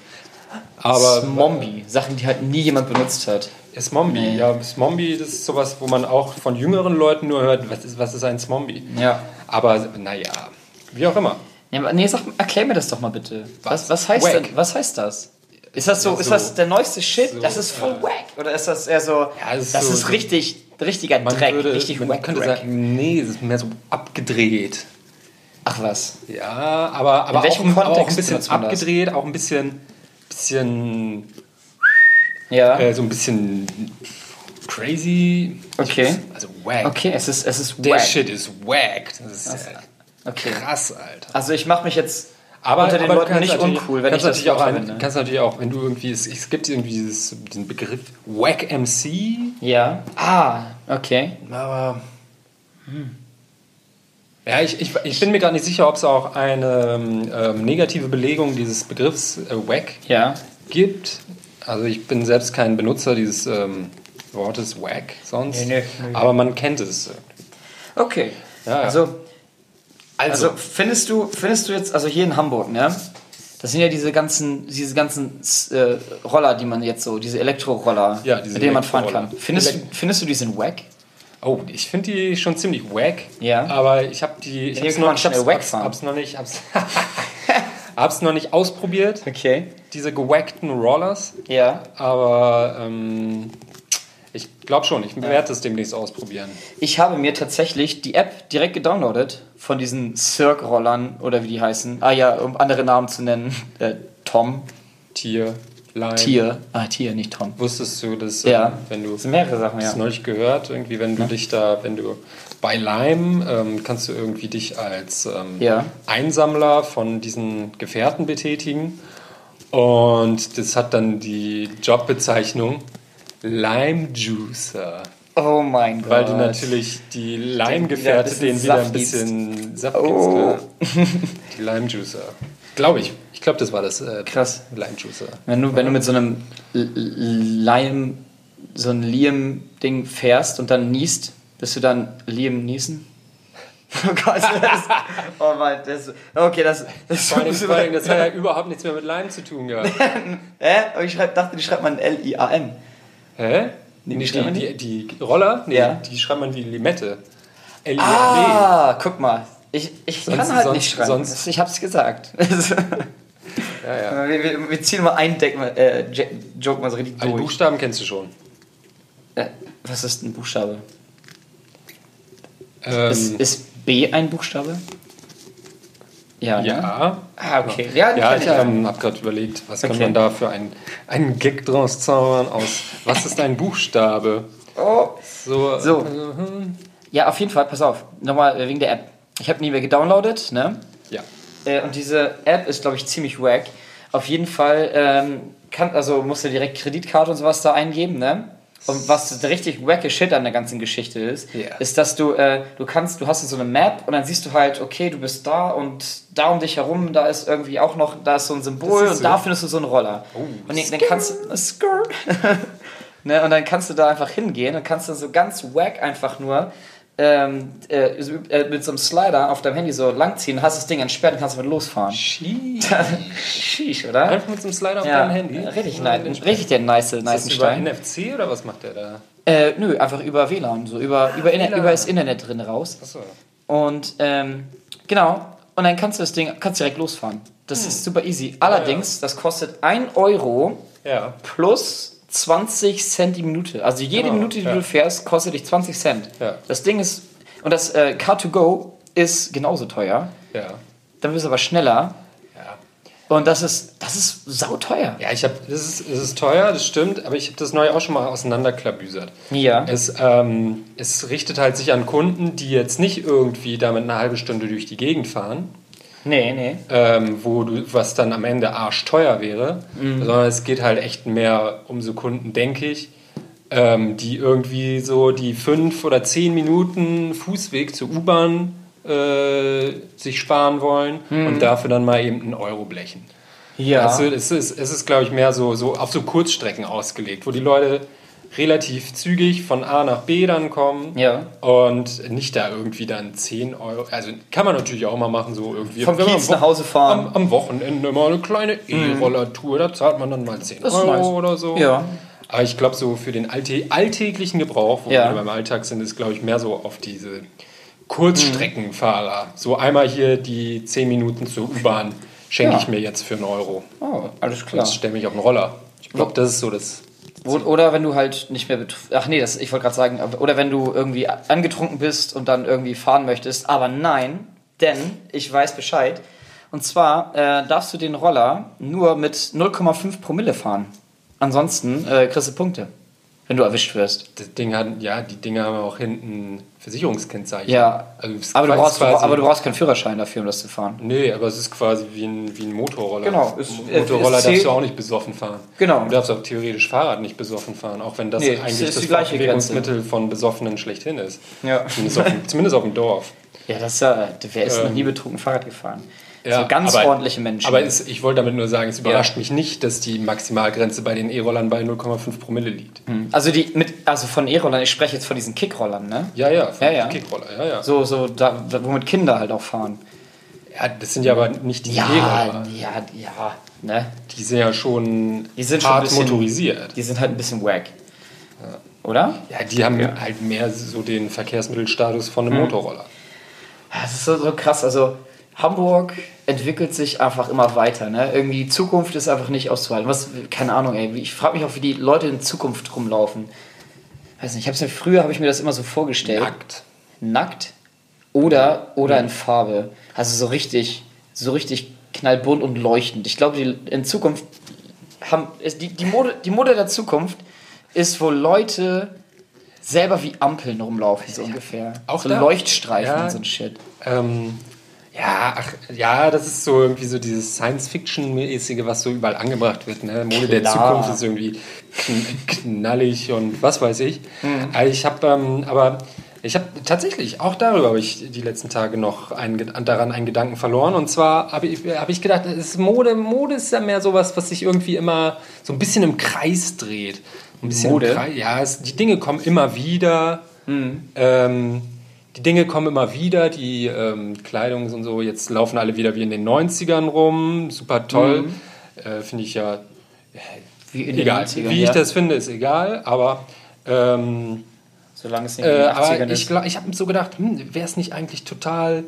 Aber Smombi, Sachen, die halt nie jemand benutzt hat. Smombi, Nee. ja, Smombi, das ist sowas, wo man auch von jüngeren Leuten nur hört, was ist, was ist ein Smombi? Ja. Aber naja, wie auch immer. ja nee, sag, erklär mir das doch mal bitte. Was, Was? was, heißt Wack. denn, was heißt das? Ist das so, Ja, ist so- das der neueste Shit? so, das ist voll äh, wack. Oder ist das eher so, Ja, das das ist ist, so- richtig, richtiger Man Dreck, würde, richtig man wack könnte Dreck. sagen, nee, es ist mehr so abgedreht. Ach was. Ja, aber, aber, auch, aber auch ein bisschen das? abgedreht, auch ein bisschen, bisschen Ja. äh, so ein bisschen crazy. Okay. Also wack. okay, es ist, es ist Der wack. Shit ist wack. Das ist äh, Okay. krass, Alter. Also ich mache mich jetzt Aber, unter den aber Leuten nicht natürlich- uncool, wenn ich das natürlich auch verwende. kannst natürlich auch, wenn du irgendwie, es, es gibt irgendwie dieses, diesen Begriff Wack MC, Ja. Ah, okay. aber ja, ich, ich, ich bin mir gar nicht sicher, ob es auch eine ähm, negative Belegung dieses Begriffs äh, Wack Ja. gibt. Also ich bin selbst kein Benutzer dieses ähm, Wortes Wack sonst, Nee, nee, nee. aber man kennt es. Okay. Ja. Also, Also, also findest du, findest du jetzt, also hier in Hamburg, ne? Das sind ja diese ganzen, diese ganzen äh, Roller, die man jetzt so, diese Elektroroller, Ja, diese mit denen man fahren kann. Findest, du, Elek- findest du die sind wack? oh, ich finde die schon ziemlich wack. Ja. Aber ich habe die, ich Hier hab's noch, ich hab's, schnell wack hab's, hab's noch nicht, hab's, hab's noch nicht ausprobiert, Okay. diese gewackten Rollers. Ja. Aber ähm, ich glaube schon, ich werde das demnächst ausprobieren. Ich habe mir tatsächlich die App direkt gedownloadet von diesen Cirque-Rollern oder wie die heißen. Ah ja, um andere Namen zu nennen. Äh, Tom, Tier, Lime. Tier. Ah, Tier, nicht Tom. Wusstest du, dass Ja. ähm, wenn du Das sind mehrere Sachen, das ja. neulich gehört, irgendwie, wenn du dich da, wenn du bei Lime ähm, kannst du irgendwie dich als ähm, Ja. Einsammler von diesen Gefährten betätigen. Und das hat dann die Jobbezeichnung Lime Juicer. Oh mein Gott. Weil du natürlich die Lime-Gefährte Den wieder ein bisschen Saft Oh. gibst. klar. Die Lime-Juicer. Glaube ich. Ich glaube, das war das äh, Krass. Lime-Juicer. Wenn du, wenn du mit so einem Lime, so ein Liam-Ding fährst und dann niest, bist du dann Liam Niesen? Oh Gott, das, oh Mann, das, okay, das, das Vor allem, vor allem, das hat ja überhaupt nichts mehr mit Lime zu tun gehabt. Hä? Aber ich schreib, dachte, die schreibt man L-I-A-M. Hä? Nee, man die, die, die Roller? Nee, Ja. die schreibt man wie Limette. L-I-M-E. Ah, guck mal. Ich, ich Sonst- kann halt sonst- nicht schreiben. sonst- ich hab's gesagt. Ja, ja. wir, wir, wir ziehen mal einen Deck, äh, Joke mal so richtig die durch. Buchstaben kennst du schon. Äh, was ist ein Buchstabe? Ähm, Ist, ist B ein Buchstabe? Ja. Ne? ja. Ah, okay. Ja, Ja, ich ähm, habe gerade überlegt, was kann Okay. man da für einen, einen Gag draus zaubern aus. Was ist ein Buchstabe? Oh. So. So. äh, hm. Ja, auf jeden Fall, pass auf. Nochmal äh, wegen der App. Ich habe nie mehr gedownloadet, ne? Ja. Äh, und diese App ist, glaube ich, ziemlich wack. Auf jeden Fall ähm, kann, also musst du direkt Kreditkarte und sowas da eingeben, ne? Und was richtig wacke Shit an der ganzen Geschichte ist, Ja. ist, dass du, äh, du kannst, du hast so eine Map und dann siehst du halt, okay, du bist da und da um dich herum, da ist irgendwie auch noch, da ist so ein Symbol und so. da findest du so einen Roller. und den, dann kannst du, ne, und dann kannst du da einfach hingehen und kannst dann so ganz wack einfach nur ähm, äh, äh, mit so einem Slider auf deinem Handy so langziehen, hast das Ding entsperrt und kannst damit losfahren. Sheesh. Sheesh, oder? Einfach mit so einem Slider auf Ja, deinem Handy. richtig, nice, richtig der nice, Ist nice das über Stein. NFC oder was macht der da? Äh, nö, einfach über WLAN, so über, über, Inter- WLAN. über das Internet drin raus. Achso. Und ähm, genau, und dann kannst du das Ding kannst direkt losfahren. Das Hm. ist super easy. Allerdings, das kostet 1 Euro Ja. plus 20 Cent die Minute. Also jede Genau, Minute, die ja. du fährst, kostet dich 20 Cent. Ja. Das Ding ist, und das äh, Car2Go ist genauso teuer. Ja. Dann bist du aber schneller. Ja. Und das ist, das ist sauteuer. Ja, ich habe, das ist, es ist teuer, das stimmt, aber ich habe das neu auch schon mal auseinanderklabüsert. Ja. Es, ähm, es richtet halt sich an Kunden, die jetzt nicht irgendwie damit eine halbe Stunde durch die Gegend fahren, Nee, nee. ähm, wo du, was dann am Ende arschteuer wäre, Mhm. sondern es geht halt echt mehr um so Kunden, denke ich, ähm, die irgendwie so die fünf oder zehn Minuten Fußweg zur U-Bahn äh, sich sparen wollen und dafür dann mal eben einen Euro blechen. Ja. Also es ist, es ist glaube ich, mehr so, so auf so Kurzstrecken ausgelegt, wo die Leute relativ zügig von A nach B dann kommen Ja. und nicht da irgendwie dann 10 Euro. Also kann man natürlich auch mal machen, so irgendwie. Vom Kiez nach Hause fahren. Mhm. Am, am Wochenende mal eine kleine E-Roller-Tour, da zahlt man dann mal 10 Das ist Euro nice. oder so. Ja. Aber ich glaube, so für den alltä alltäglichen Gebrauch, wo Ja. wir beim Alltag sind, ist, glaube ich, mehr so auf diese Kurzstreckenfahrer. So einmal hier die 10 Minuten zur U-Bahn schenke Ja. ich mir jetzt für einen Euro. Oh, alles klar. Jetzt stelle mich auf den Roller. Ich glaube, das ist so das. Oder wenn du halt nicht mehr. Ach nee, das, ich wollte gerade sagen, oder wenn du irgendwie angetrunken bist und dann irgendwie fahren möchtest. Aber nein, denn ich weiß Bescheid. Und zwar äh, darfst du den Roller nur mit 0,5 Promille fahren. Ansonsten äh, kriegst du Punkte, wenn du erwischt wirst. Das Ding hat, ja, die Dinger haben auch hinten Versicherungskennzeichen. Ja, Also es aber, du brauchst, aber du brauchst keinen Führerschein dafür, um das zu fahren. Nee, aber es ist quasi wie ein, wie ein Motorroller. Genau, Ein Motorroller ist darfst du auch nicht besoffen fahren. Genau. Du darfst auch theoretisch Fahrrad nicht besoffen fahren, auch wenn das Nee, es eigentlich das Fortbewegungsmittel von Besoffenen schlechthin ist. Ja. Zumindest, auf, dem- zumindest auf dem Dorf. Ja, das ist ja. Wer ist noch nie betrunken Fahrrad gefahren? So ganz aber- ordentliche Menschen. Aber es, ich wollte damit nur sagen, es überrascht mich nicht, dass die Maximalgrenze bei den E-Rollern bei 0,5 Promille liegt. also die mit, also von E-Rollern, ich spreche jetzt von diesen Kickrollern, ne? Ja, ja, von Ja, ja. Kickroller, ja, ja. So, so, da, womit Kinder halt auch fahren. ja. Das sind ja aber nicht die Ja, E-Roller. ja, ja, ne? Die sind ja schon Die sind schon hart bisschen- motorisiert. Die sind halt ein bisschen wack. Oder? Ja, die haben halt mehr so den Verkehrsmittelstatus von einem Mhm. Motorroller. Ja, Das ist so, so krass. Also Hamburg entwickelt sich einfach immer weiter. Ne? Irgendwie die Zukunft ist einfach nicht auszuhalten. Was, keine Ahnung, ey. Ich frage mich auch, wie die Leute in Zukunft rumlaufen. Weiß nicht, ich hab's mir, früher habe ich mir das immer so vorgestellt. Nackt. Nackt oder, oder in Farbe. Also so richtig, so richtig knallbunt und leuchtend. Ich glaube, die in Zukunft haben, die, die, Mode, die Mode der Zukunft ist, wo Leute selber wie Ampeln rumlaufen, so ungefähr. Auch so da? Leuchtstreifen Ja. und so ein Shit. Ähm, ja, ach, ja, das ist so irgendwie so dieses Science-Fiction-mäßige, was so überall angebracht wird. Ne? Mode der Klar. Zukunft ist irgendwie kn knallig und was weiß ich. Mhm. Aber ich habe, ähm, aber ich habe tatsächlich auch darüber habe ich die letzten Tage noch einen, daran einen Gedanken verloren. Und zwar habe ich, hab ich gedacht, es ist Mode, Mode ist ja mehr sowas, was sich irgendwie immer so ein bisschen im Kreis dreht. Ein bisschen Mode? Im Kreis, ja, es, die Dinge kommen immer wieder. Ähm, die Dinge kommen immer wieder, die ähm, Kleidung und so, jetzt laufen alle wieder wie in den 90ern rum, super toll. Äh, finde ich ja Wie in den egal. 90ern, wie ich ja. das finde, ist egal, aber ähm, Solange es nicht in den äh, 80ern aber ist. ich, ich habe so gedacht, hm, wäre es nicht eigentlich total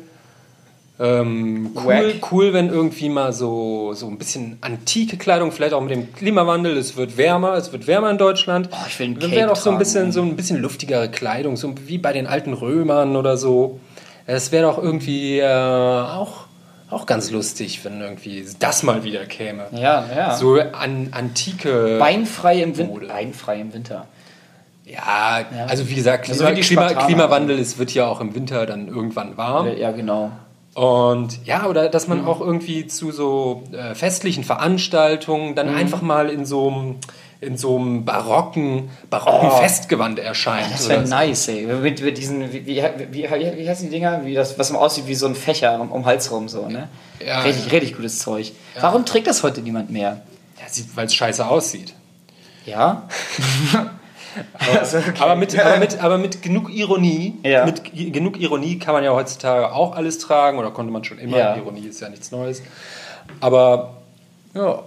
ähm, cool, Wack. cool, wenn irgendwie mal so, so ein bisschen antike Kleidung, vielleicht auch mit dem Klimawandel, es wird wärmer, es wird wärmer in Deutschland. Oh, ich will ein Wäre Cape doch so ein bisschen so ein bisschen luftigere Kleidung, so wie bei den alten Römern oder so. Es wäre doch irgendwie äh, auch, auch ganz lustig, wenn irgendwie das mal wieder käme. ja, ja. So an, antike. Beinfrei im Winter. Beinfrei im Winter. Ja, also wie gesagt, Also Klima, die Klima. Klimawandel, es wird ja auch im Winter dann irgendwann warm. Ja, genau. Und ja, oder dass Mhm. man auch irgendwie zu so äh, festlichen Veranstaltungen Mhm. dann einfach mal in so einem in so einem barocken, barocken Oh. Festgewand erscheint. Das wäre nice, ey. Mit, mit diesen, wie, wie, wie, wie heißen die Dinger? Wie das, was aussieht wie so ein Fächer um, um den Hals rum, so, ne? Ja, richtig, ja. richtig gutes Zeug. Warum trägt das heute niemand mehr? Ja, weil es scheiße aussieht. Ja? Also, okay. Aber mit, aber, mit, aber mit genug Ironie, Ja. mit genug Ironie kann man ja heutzutage auch alles tragen oder konnte man schon immer. Ja. Ironie ist ja nichts Neues. Aber ja,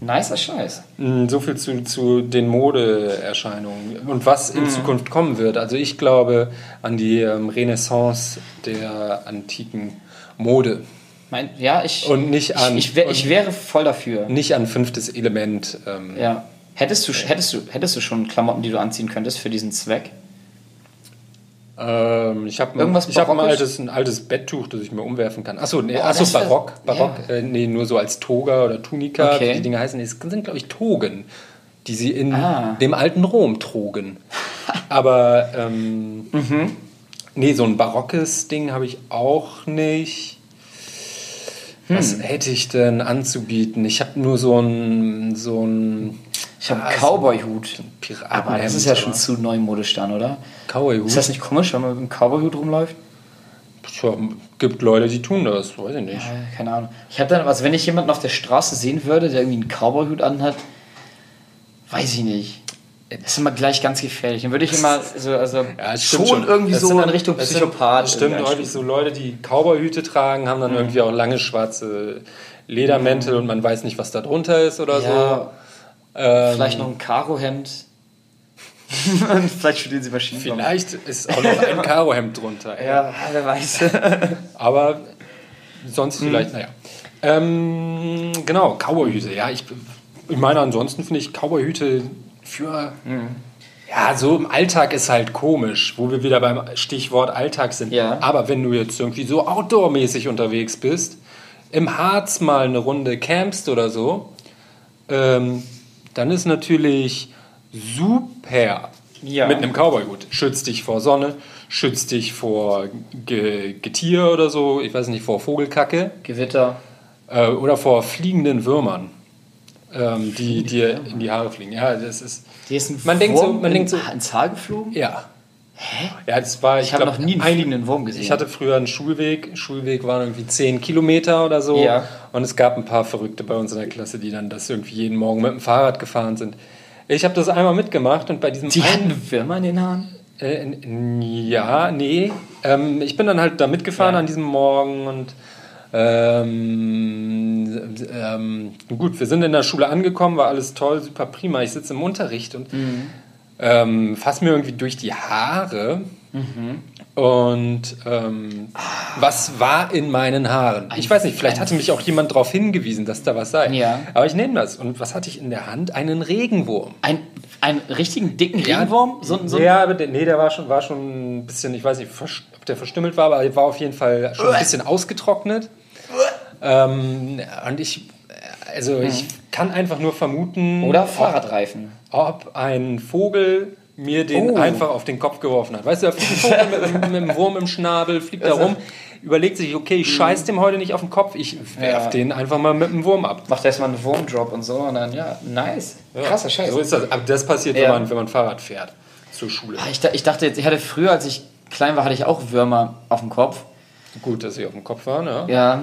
Nicer Scheiß. mh, so viel zu, zu den Modeerscheinungen und was Mhm. in Zukunft kommen wird. Also ich glaube an die ähm, Renaissance der antiken Mode. Mein, ja, ich, Und nicht an- Ich, ich, wär, ich wäre voll dafür. Nicht an fünftes Element. Ähm, Ja. Hättest du, hättest, du, hättest du schon Klamotten, die du anziehen könntest für diesen Zweck? Ähm, ich habe Irgendwas ich hab ein, altes, ein altes Betttuch, das ich mir umwerfen kann. Achso, nee, Boah, achso das Barock. Barock ja. äh, nee, nur so als Toga oder Tunika, Okay. wie die Dinge heißen. Nee, Es sind, glaube ich, Togen, die sie in Ah. dem alten Rom trugen. Aber ähm, Mhm. nee, so ein barockes Ding habe ich auch nicht. Was Hm. hätte ich denn anzubieten? Ich habe nur so ein, so ein Ich habe Ah, Cowboy-Hut. Aber das ist ja schon zu neumodisch dann, oder? Cowboy-Hut. Ist das nicht komisch, wenn man mit einem Cowboy-Hut rumläuft? Tja, gibt Leute, die tun das, weiß ich nicht. Äh, keine Ahnung. Ich habe dann, also wenn ich jemanden auf der Straße sehen würde, der irgendwie einen Cowboy-Hut anhat, weiß ich nicht. Das ist immer gleich ganz gefährlich. Dann würde ich immer so, also Ja, schon, stimmt irgendwie Das so sind in dann- Richtung Psychopath. Das stimmt häufig so Leute, die Cowboyhüte tragen, haben Mhm. dann irgendwie auch lange schwarze Ledermäntel und man weiß nicht, was da drunter ist oder Ja, so. Ähm, vielleicht noch ein Karohemd. Vielleicht studieren sie Maschinenbau. Vielleicht ist auch noch ein Karohemd drunter. ey. Ja, wer weiß. Aber sonst Mhm. vielleicht, naja. Ähm, genau, Cowboyhüte. Ja, ich, ich meine, ansonsten finde ich Cowboyhüte für. Mhm. Ja, so im Alltag ist halt komisch, wo wir wieder beim Stichwort Alltag sind. Ja. Aber wenn du jetzt irgendwie so outdoormäßig unterwegs bist, im Harz mal eine Runde campst oder so, ähm, dann ist natürlich super Ja. mit einem Cowboyhut. Schützt dich vor Sonne, schützt dich vor Ge Getier oder so, ich weiß nicht, vor Vogelkacke Gewitter. äh, oder vor fliegenden Würmern, ähm, die dir in die Haare fliegen. Ja, das ist. Hier ist ein Man denkt so- Wurm man in, denkt so- ins Haar geflogen? Ja. Hä? Ja, das war. Ich habe glaub, noch nie einen ein- fliegenden Wurm gesehen. Ich hatte früher einen Schulweg. Schulweg waren irgendwie 10 Kilometer oder so. Ja. Und es gab ein paar Verrückte bei uns in der Klasse, die dann das irgendwie jeden Morgen mit dem Fahrrad gefahren sind. Ich habe das einmal mitgemacht und bei diesem Die einen hatten Würmer in den Haaren? Äh, ja, nee. Ähm, ich bin dann halt da mitgefahren Ja. an diesem Morgen und ähm, ähm, gut, wir sind in der Schule angekommen, war alles toll, super prima. Ich sitze im Unterricht und ähm, fass mir irgendwie durch die Haare. Und ähm, was war in meinen Haaren? Ich weiß nicht, vielleicht hatte mich auch jemand darauf hingewiesen, dass da was sei. Ja. Aber ich nehme das. Und was hatte ich in der Hand? Einen Regenwurm. Ein, einen richtigen dicken Regenwurm? So, so ja, aber der, nee, der war schon, war schon ein bisschen, ich weiß nicht, ob der verstümmelt war, aber er war auf jeden Fall schon ein bisschen ausgetrocknet. Ähm, und ich, also ich kann einfach nur vermuten, Oder Fahrradreifen. ob ein Vogel mir den Oh. einfach auf den Kopf geworfen hat. Weißt du, da fliegt ein Vogel mit, mit einem Wurm im Schnabel, fliegt da rum, überlegt sich, okay, ich scheiß dem heute nicht auf den Kopf, ich werf Ja. den einfach mal mit einem Wurm ab. Macht erstmal einen Wurmdrop und so und dann, ja, nice. Ja, Krasser Scheiß. So ist das. Aber das passiert, Ja. wenn, man, wenn man Fahrrad fährt zur Schule. Ah, Ich, ich dachte jetzt, ich hatte früher, als ich klein war, hatte ich auch Würmer auf dem Kopf. Gut, dass sie auf dem Kopf waren, ja. Ja,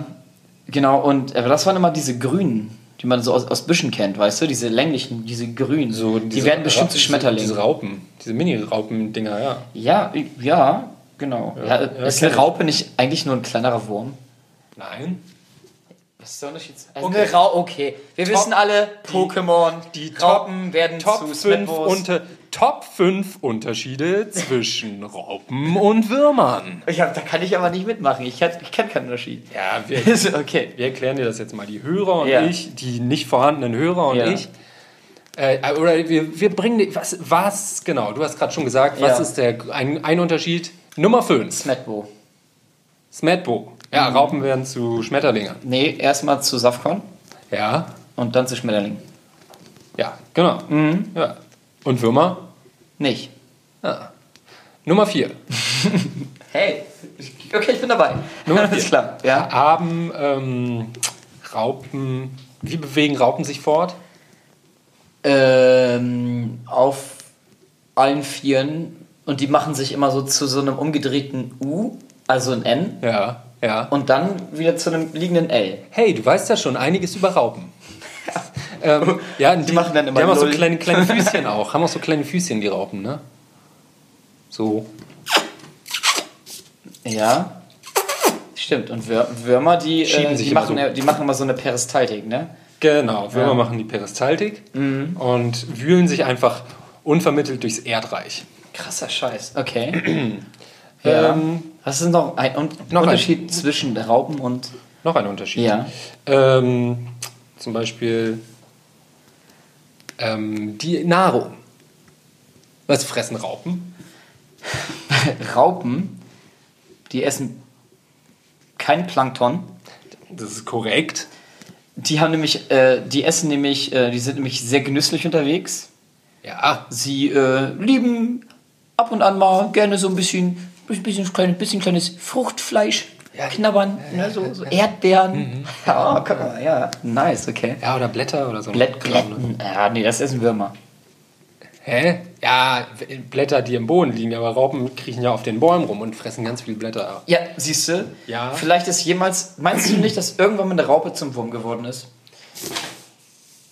genau. Und aber das waren immer diese grünen, die man so aus, aus Büschen kennt, weißt du? Diese länglichen, diese grünen. So die diese werden bestimmt zu Schmetterlingen. Diese Raupen, diese Mini-Raupen-Dinger, ja. ja, ja, genau. Ja, Ja, ist eine ich. Raupe nicht eigentlich nur ein kleinerer Wurm? Nein. Was ist der Unterschied? Also Okay. okay. Wir Top- wissen alle, die- Pokémon, Die Raupen werden Top zu 5 Smetbos. unter, Top 5 Unterschiede zwischen Raupen und Würmern. Ich hab, da kann ich aber nicht mitmachen. Ich, kann- ich kenne keinen Unterschied. Ja, wir, okay. wir erklären dir das jetzt mal. Die Hörer und Ja. ich, die nicht vorhandenen Hörer und Ja. ich. Äh, oder wir, wir bringen was, was, genau, du hast gerade schon gesagt, was Ja. ist der ein, ein Unterschied? Nummer 5, Smetbo. Smetbo. Ja, Raupen werden zu Schmetterlingen. Nee, erstmal zu Safcon Ja, und dann zu Schmetterling. ja, genau. Mhm. Ja. Und Würmer? Nicht. Ja. Nummer 4. Hey, okay, ich bin dabei. Nummer vier. klar. Ja. Haben ähm, Raupen, wie bewegen Raupen sich fort? Ähm, auf allen Vieren und die machen sich immer so zu so einem umgedrehten U, also ein N, Ja, ja. und dann wieder zu einem liegenden L. Hey, du weißt ja schon einiges über Raupen. Ähm, ja, die, machen dann immer Die haben auch so kleine, kleine Füßchen auch. Haben auch so kleine Füßchen, die Raupen, ne? So. Ja. Stimmt. Und Wür Würmer, die, äh, die, machen, so. die machen immer so eine Peristaltik, ne? Genau, Würmer Ja. Mhm. machen die Peristaltik und wühlen sich einfach unvermittelt durchs Erdreich. Krasser Scheiß. Okay. ja. Ähm, Was ist noch ein Un Noch ein- Unterschied zwischen Raupen und. noch ein Unterschied. Ja. Ähm, zum Beispiel ähm, die Nahrung. Was fressen Raupen? Raupen, die essen kein Plankton. Das ist korrekt. Die haben nämlich, äh, die essen nämlich, äh, die sind nämlich sehr genüsslich unterwegs. Ja, Sie äh, lieben ab und an mal gerne so ein bisschen, bisschen, kleine, bisschen kleines Fruchtfleisch. Knabbern, ne, so, so Erdbeeren. Ja, guck mal, ja, nice, okay. Ja, oder Blätter oder so. Blätt, Kram, ne? Blätten, ja, nee, das essen Würmer. Hä? Ja, Blätter, die im Boden liegen, aber Raupen kriechen ja auf den Bäumen rum und fressen ganz viele Blätter ab. Ja, siehst du? Ja. Vielleicht ist jemals, meinst du nicht, dass irgendwann mal eine Raupe zum Wurm geworden ist?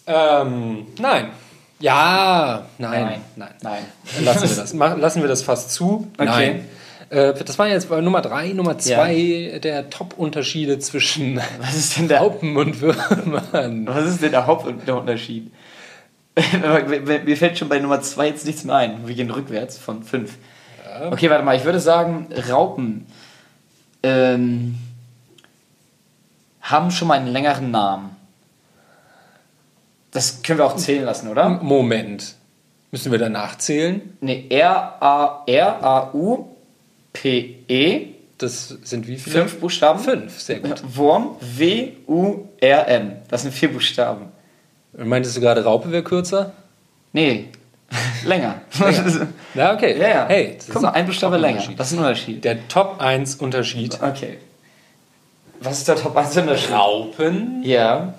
Ähm, nein. Ja, nein, Nein. nein. Nein. Lassen wir das. Lassen wir das fast zu. Okay. Nein. Äh, das war jetzt bei Nummer drei, Nummer zwei der Top-Unterschiede zwischen Was ist denn der, Raupen und Würmern. was ist denn der Hauptunterschied? Mir fällt schon bei Nummer 2 jetzt nichts mehr ein. Wir gehen rückwärts von 5. Okay, warte mal. Ich würde sagen, Raupen ähm, haben schon mal einen längeren Namen. Das können wir auch zählen lassen, oder? Moment. Müssen wir danach zählen? Ne, R-A-R-A-U-P-E. Das sind wie viele? Fünf Buchstaben. Fünf, sehr gut. Wurm, W-U-R-M. Das sind vier Buchstaben. Meintest du gerade, Raupe wäre kürzer? Nee, länger. Ja, okay. ja, ja. Hey, das Guck ist mal, ein Buchstabe länger. Das ist ein Unterschied. Der Top 1 Unterschied. Okay. Was ist der Top 1 Unterschied? Raupen Ja.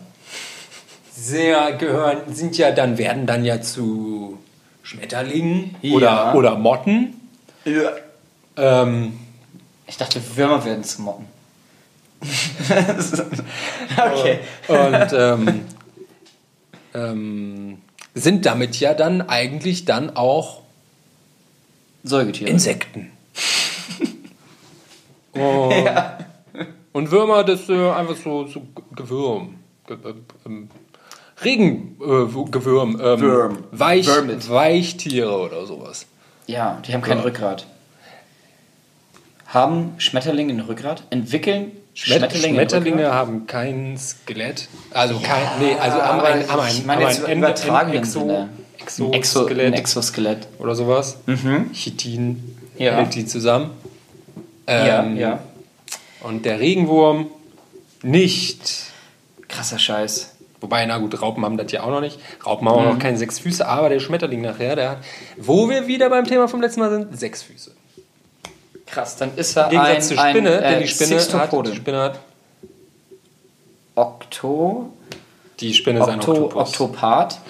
sehr gehören, sind ja dann, werden dann ja zu Schmetterlingen Ja. oder, oder Motten. ja. Ähm, Ich dachte, Würmer werden zu Motten. okay. und ähm, ähm, sind damit ja dann eigentlich dann auch Säugetiere. Insekten. und, und Würmer, das ist äh, einfach so, so Gewürm. Ge äh, ähm, Regengewürm. Ähm, Würm. Weich, Würmit. Weichtiere oder sowas. Ja, die haben kein Ja. Rückgrat. Haben Schmetterlinge ein Rückgrat? Entwickeln Schmet Schmetterlinge, Schmetterlinge, haben kein Skelett. Also kein, nee, also haben ein, haben ein, ich meine jetzt ein übertragenen Exo. Exo, Exo, ein Skelett Exoskelett. oder sowas. Chitin Ja. hält die zusammen. Ja, Ähm, ja. Und der Regenwurm nicht. Krasser Scheiß. Wobei, na gut, Raupen haben das ja auch noch nicht. Raupen haben auch Mhm. noch keine sechs Füße, aber der Schmetterling nachher, der hat, wo wir wieder beim Thema vom letzten Mal sind, sechs Füße. Krass, dann ist er Im Gegensatz ein, zur Spinne, ein, denn äh, die Spinne hat, die Spinne hat, Okto, die Spinne ist ein Okto, Oktopus. Oktopath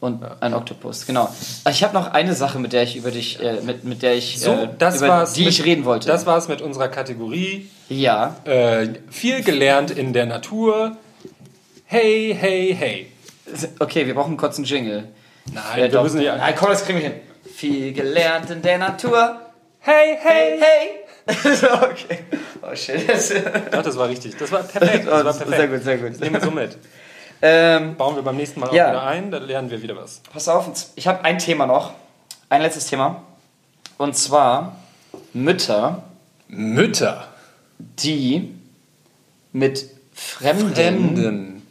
und ein Oktopus, genau. Ich habe noch eine Sache, mit der ich über dich, äh, mit, mit der ich, So, äh, das über war's die mit, ich reden wollte. Das war's mit unserer Kategorie. ja, Äh, viel gelernt in der Natur. Hey, hey, hey. okay, wir brauchen kurz einen Jingle. Nein, wir doch. müssen ja. Nein, komm, das kriegen wir hin. Viel gelernt in der Natur. Hey, hey, Hey, okay. Oh shit. Das, Ach, das war richtig. Das war perfekt. Das war perfekt. Sehr gut, sehr gut. Das nehmen wir so mit. Ähm, Bauen wir beim nächsten Mal auch Ja. wieder ein, dann lernen wir wieder was. pass auf, ich habe ein Thema noch. Ein letztes Thema. Und zwar Mütter, Mütter. die mit Fremden, Fremden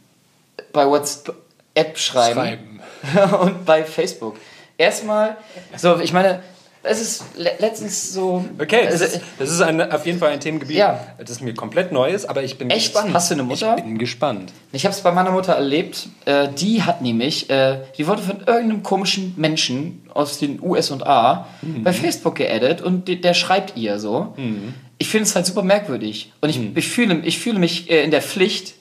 bei WhatsApp schreiben, schreiben. und bei Facebook. Erstmal, so, ich meine, es ist le letztens so. Okay, das also, ist, das ist ein, auf jeden Fall ein Themengebiet, Ja. das mir komplett neu ist, aber ich bin Echt? gespannt. Hast du eine Mutter? Ich bin gespannt. Ich habe es bei meiner Mutter erlebt. Äh, die hat nämlich, äh, die wurde von irgendeinem komischen Menschen aus den USA bei Facebook geaddet und de- der schreibt ihr so. Ich finde es halt super merkwürdig und ich, ich, fühle, ich fühle mich äh, in der Pflicht,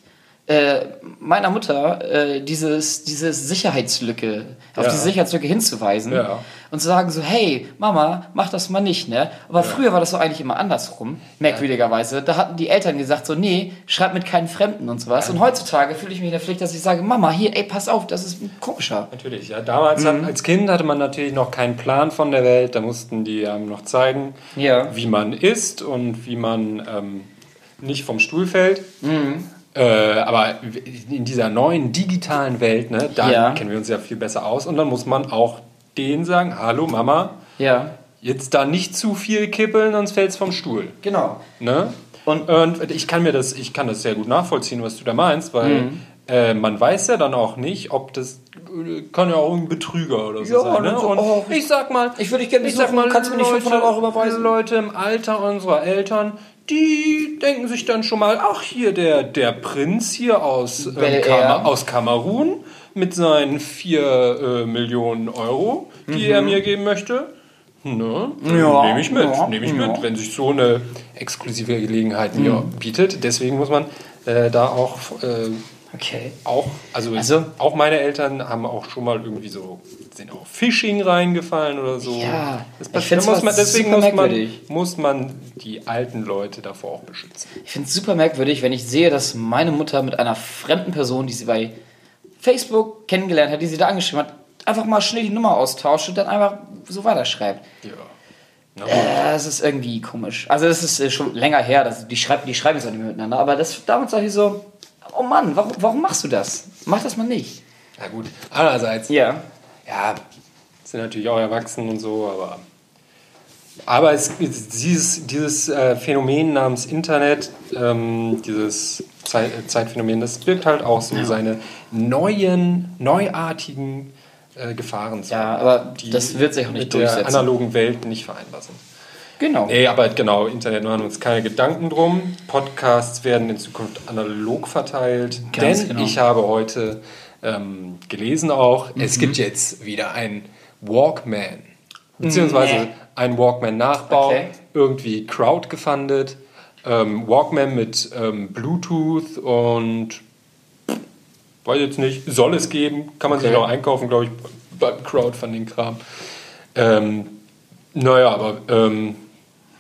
äh, meiner Mutter äh, dieses, diese Sicherheitslücke, auf Ja. diese Sicherheitslücke hinzuweisen Ja. und zu sagen so, hey, Mama, mach das mal nicht, ne? Aber früher war das so eigentlich immer andersrum, merkwürdigerweise. Da hatten die Eltern gesagt so, nee, schreib mit keinen Fremden und sowas. Und heutzutage fühle ich mich in der Pflicht, dass ich sage, Mama, hier, ey, pass auf, das ist ein komischer. Natürlich, ja. Damals hat, als Kind hatte man natürlich noch keinen Plan von der Welt. Da mussten die einem noch zeigen, Ja. wie man isst und wie man ähm, nicht vom Stuhl fällt. Äh, aber in dieser neuen digitalen Welt, ne, da Ja. kennen wir uns ja viel besser aus. Und dann muss man auch denen sagen, hallo Mama, Ja, jetzt da nicht zu viel kippeln, sonst fällt es vom Stuhl. genau. Ne? Und- Und, ich kann mir das, ich kann das sehr gut nachvollziehen, was du da meinst, weil Mhm. äh, man weiß ja dann auch nicht, ob das äh, kann ja auch ein Betrüger oder so Ja, sein. Ne? so, Und oh, ich sag mal, ich würde dich gerne ich sag besuchen, mal, kannst du mir nicht 500 Euro überweisen? Leute im Alter unserer Eltern, die denken sich dann schon mal, ach hier der der Prinz hier aus Air. Kamer, aus Kamerun mit seinen 4 äh, Millionen Euro, die Mhm. er mir geben möchte. Ne? Ja, nehme ich mit, ja, nehme ich ja. mit, wenn sich so eine exklusive Gelegenheit mir bietet. Deswegen muss man äh, da auch, äh, Okay. auch also, Also- auch meine Eltern haben auch schon mal irgendwie so, sind auch Phishing reingefallen oder so. Ja, das passiert, muss man, deswegen super muss man, muss man die alten Leute davor auch beschützen. Ich finde es super merkwürdig, wenn ich sehe, dass meine Mutter mit einer fremden Person, die sie bei Facebook kennengelernt hat, die sie da angeschrieben hat, einfach mal schnell die Nummer austauscht und dann einfach so weiterschreibt. Ja. Äh, das ist irgendwie komisch. Also das ist äh, schon länger her, dass die, schreib, die schreiben jetzt auch nicht mehr miteinander, aber das damals sag ich so, oh Mann, warum, warum machst du das? Mach das mal nicht. Na gut, andererseits, Ja. ja, sind natürlich auch erwachsen und so, aber. Aber es, dieses, dieses äh, Phänomen namens Internet, ähm, dieses Zeit, äh, Zeitphänomen, das birgt halt auch so seine neuen, neuartigen äh, Gefahren. Ja, aber das wird sich auch nicht mit der durchsetzen. analogen Welt nicht vereinbar sind. Genau. Nee, aber genau, Internet machen wir uns keine Gedanken drum. Podcasts werden in Zukunft analog verteilt. Ganz denn genau. ich habe heute ähm, gelesen auch, Mhm. es gibt jetzt wieder ein Walkman. Beziehungsweise Nee. ein Walkman-Nachbau, Okay. irgendwie crowdgefundet. Ähm, Walkman mit ähm, Bluetooth und weiß jetzt nicht, soll es geben, kann man sich Okay. noch einkaufen, glaube ich, beim Crowdfunding-Kram. Ähm, naja, aber ähm,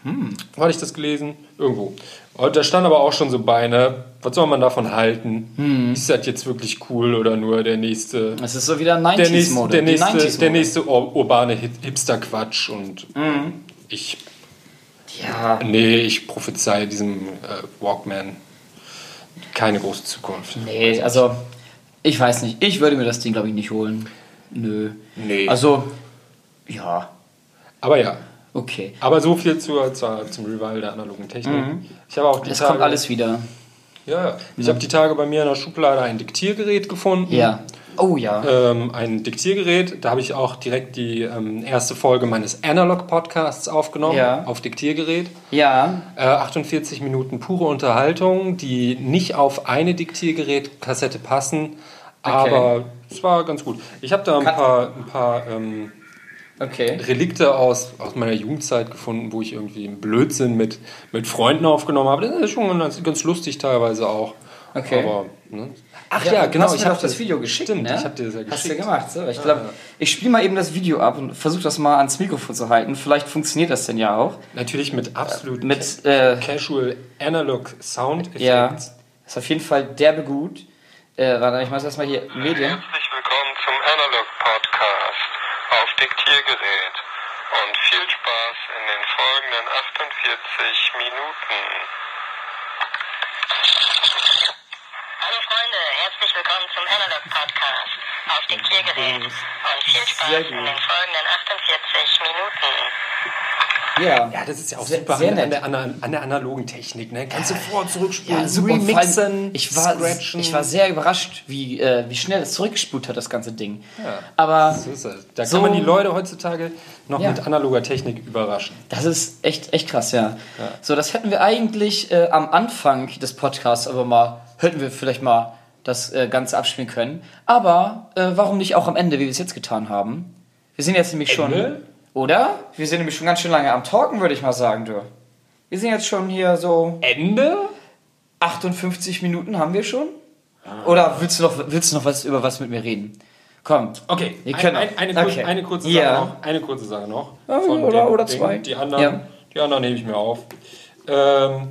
Hm. wo hatte ich das gelesen? Irgendwo. Und da stand aber auch schon so bei, ne? Was soll man davon halten? Hm. Ist das jetzt wirklich cool oder nur der nächste, Es ist so wieder der nächste, 90s-Mode. der nächste, 90s-Mode. der nächste ur- urbane Hip- Hipster-Quatsch und ich, Ja, nee, ich prophezei diesem äh, Walkman keine große Zukunft. nee, also ich weiß nicht. Ich würde mir das Ding, glaube ich, nicht holen. Nö. Nee. Also, ja, Aber ja, okay. aber so viel zur, zur, zum Revival der analogen Technik. Ich habe auch die Es Tage, kommt alles wieder. Ja, ja. Ich habe die Tage bei mir in der Schublade ein Diktiergerät gefunden. Ja. Oh ja. ähm, ein Diktiergerät. Da habe ich auch direkt die ähm, erste Folge meines Analog-Podcasts aufgenommen, Ja. auf Diktiergerät. Ja. Äh, 48 Minuten pure Unterhaltung, die nicht auf eine Diktiergerätkassette passen, aber es war ganz gut. Ich habe da ein Kann- paar, ein paar ähm, Okay. Relikte aus, aus meiner Jugendzeit gefunden, wo ich irgendwie einen Blödsinn mit, mit Freunden aufgenommen habe. Das ist schon ganz, ganz lustig teilweise auch. Okay. Aber, ne? Ach Ja, ja, genau. ich habe das Video geschickt, Stimmt, ne? ich habe dir das ja geschickt. Hast du gemacht, so. Ich glaube, ich spiele mal eben das Video ab und versuche das mal ans Mikrofon zu halten. Vielleicht funktioniert das denn ja auch. Natürlich mit absolut Mit, äh, Casual Analog Sound Effects. ja, ist auf jeden Fall derbe gut. Äh, warte, ich mach das mal hier Medien. Herzlich willkommen zum Analog Podcast auf Diktiergerät und viel Spaß in den folgenden 48 Minuten. Hallo Freunde, herzlich willkommen zum Analog Podcast auf Diktiergerät und viel Spaß in den folgenden 48 Minuten. Ja. Ja, das ist ja auch Sehr- super sehr an, der, an, der, an der analogen Technik. Ne? Kannst du vor- und zurückspulen, Ja, super. Remixen, ich, war, scratchen. ich war sehr überrascht, wie, äh, wie schnell es zurückgespult hat, das ganze Ding. Aber So ist das. Da So- kann man die Leute heutzutage noch Ja. mit analoger Technik überraschen. Das ist echt, echt krass, ja. So, das hätten wir eigentlich äh, am Anfang des Podcasts aber mal, hätten wir vielleicht mal das äh, Ganze abspielen können. Aber äh, warum nicht auch am Ende, wie wir es jetzt getan haben? Wir sind jetzt nämlich schon. Ende? Oder? Wir sind nämlich schon ganz schön lange am Talken, würde ich mal sagen, du. Wir sind jetzt schon hier so Ende? 58 Minuten haben wir schon. Oder willst du noch, willst du noch was über was mit mir reden? Komm. Okay, Wir ein, können ein, eine, kurz, Okay. eine kurze Ja. Sache noch. Eine kurze Sache noch. Ja, von oder- oder Ding. zwei. Die anderen, Ja. die anderen nehme ich mir auf. Ähm,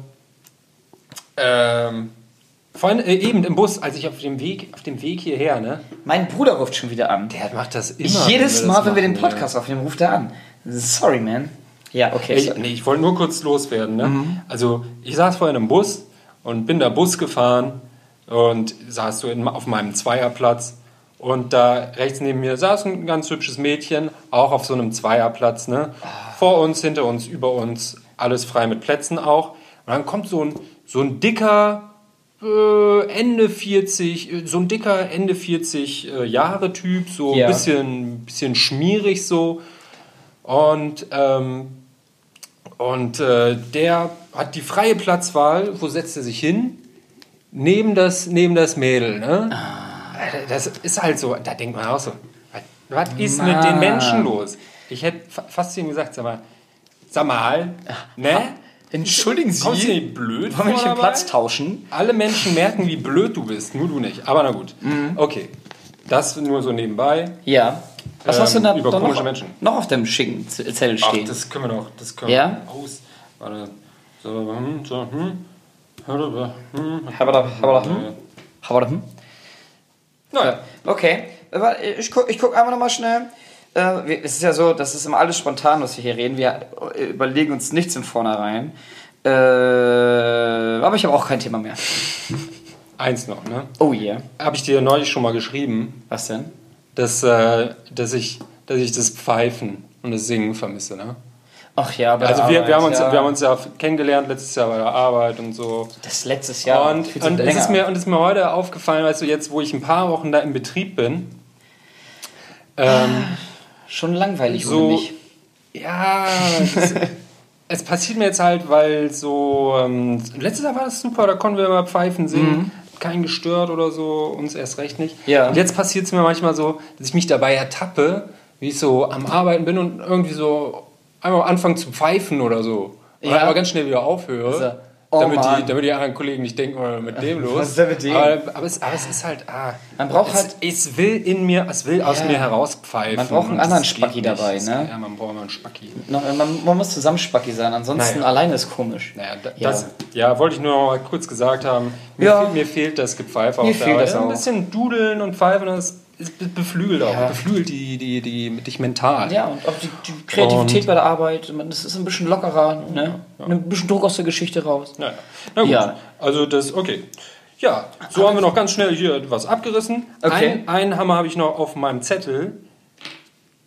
ähm, vorhin, äh, eben im Bus, als ich auf dem Weg, auf dem Weg hierher, ne? Mein Bruder ruft schon wieder an. Der macht das immer. Jedes wir Mal, wenn wir den Podcast aufnehmen, ruft er an. Sorry, man. Ja, okay. Ich, nee, ich wollte nur kurz loswerden. Ne? Also ich saß vorhin im Bus und bin da Bus gefahren und saß so in, auf meinem Zweierplatz und da rechts neben mir saß ein ganz hübsches Mädchen, auch auf so einem Zweierplatz. Ne? Vor uns, hinter uns, über uns, alles frei mit Plätzen auch. Und dann kommt so ein, so ein dicker, äh, Ende 40, äh, so ein dicker Ende 40 äh, Jahre Typ, so Ja. ein bisschen, bisschen schmierig so. Und, ähm, und äh, der hat die freie Platzwahl. Wo setzt er sich hin? Neben das, neben das Mädel. Ne? Das ist halt so, da denkt man auch so, was, ist mit den Mann. Menschen los? ich hätte fa- fast zu ihm gesagt, sag mal, sag mal, ne? Entschuldigen Kommst du nicht blöd Wollen wir nicht den Platz tauschen? Alle Menschen merken, wie blöd du bist, nur du nicht. Aber na gut. Mhm. Okay, das nur so nebenbei. Ja. Was Ähm, hast du da über komische noch, Menschen. noch auf dem schicken Zettel Ach, stehen? das können wir doch, das können Ja? wir aus. Warte. So, hm, so, hm. Hm. Habada, habada, hm? Habada, hm? Naja, Okay, aber ich guck, ich guck einmal nochmal schnell. Äh, es ist ja so, das ist immer alles spontan, was wir hier reden. Wir äh, überlegen uns nichts im Vornherein. Äh, aber ich habe auch kein Thema mehr. eins noch, ne? Oh yeah. Habe ich dir neulich schon mal geschrieben, Was denn? dass, äh, dass, ich, dass ich das Pfeifen und das Singen vermisse, ne? Ach ja, bei Also der wir, wir, haben Arbeit, uns, ja. wir haben uns ja kennengelernt letztes Jahr bei der Arbeit und so. Das letztes Jahr. und und es, ist mir, und es ist mir heute aufgefallen, weißt du, jetzt wo ich ein paar Wochen da im Betrieb bin, ähm, Schon langweilig so- ohne mich. ja, es, es passiert mir jetzt halt, weil so, ähm, letztes Jahr war das super, da konnten wir immer pfeifen singen, kein gestört oder so, uns erst recht nicht. Ja. Und jetzt passiert es mir manchmal so, dass ich mich dabei ertappe, wie ich so am Arbeiten bin und irgendwie so einmal anfange zu pfeifen oder so. Ja. aber ganz schnell wieder aufhöre. Also, oh damit, die, damit die anderen Kollegen nicht denken, ist mit dem los? Was ist denn mit dem? Aber, aber, es, aber es ist halt, ah, Man braucht es, halt- es will in mir, es will aus Ja. mir herauspfeifen. Man braucht einen anderen Spacki dabei, ne? Ja, man braucht immer einen Spacki. Noch- Man, man muss zusammen Spacki sein, ansonsten Naja. alleine ist komisch. Naja, da, Ja. Das, ja, wollte ich nur noch mal kurz gesagt haben. Mir, Ja. fehlt, mir fehlt das Gepfeife Mir auf der fehlt Arbeit. das Ein bisschen dudeln und pfeifen, das ist beflügelt auch. Ja. Beflügelt die, die, die, dich mental. Ja, und auch die, die Kreativität Und- bei der Arbeit, man, das ist ein bisschen lockerer, ne? Nimmt ein bisschen Druck aus der Geschichte raus. Naja. Na gut, Ja. also das, okay. Ja, so haben wir noch ganz schnell hier was abgerissen. Okay. Ein, einen Hammer habe ich noch auf meinem Zettel.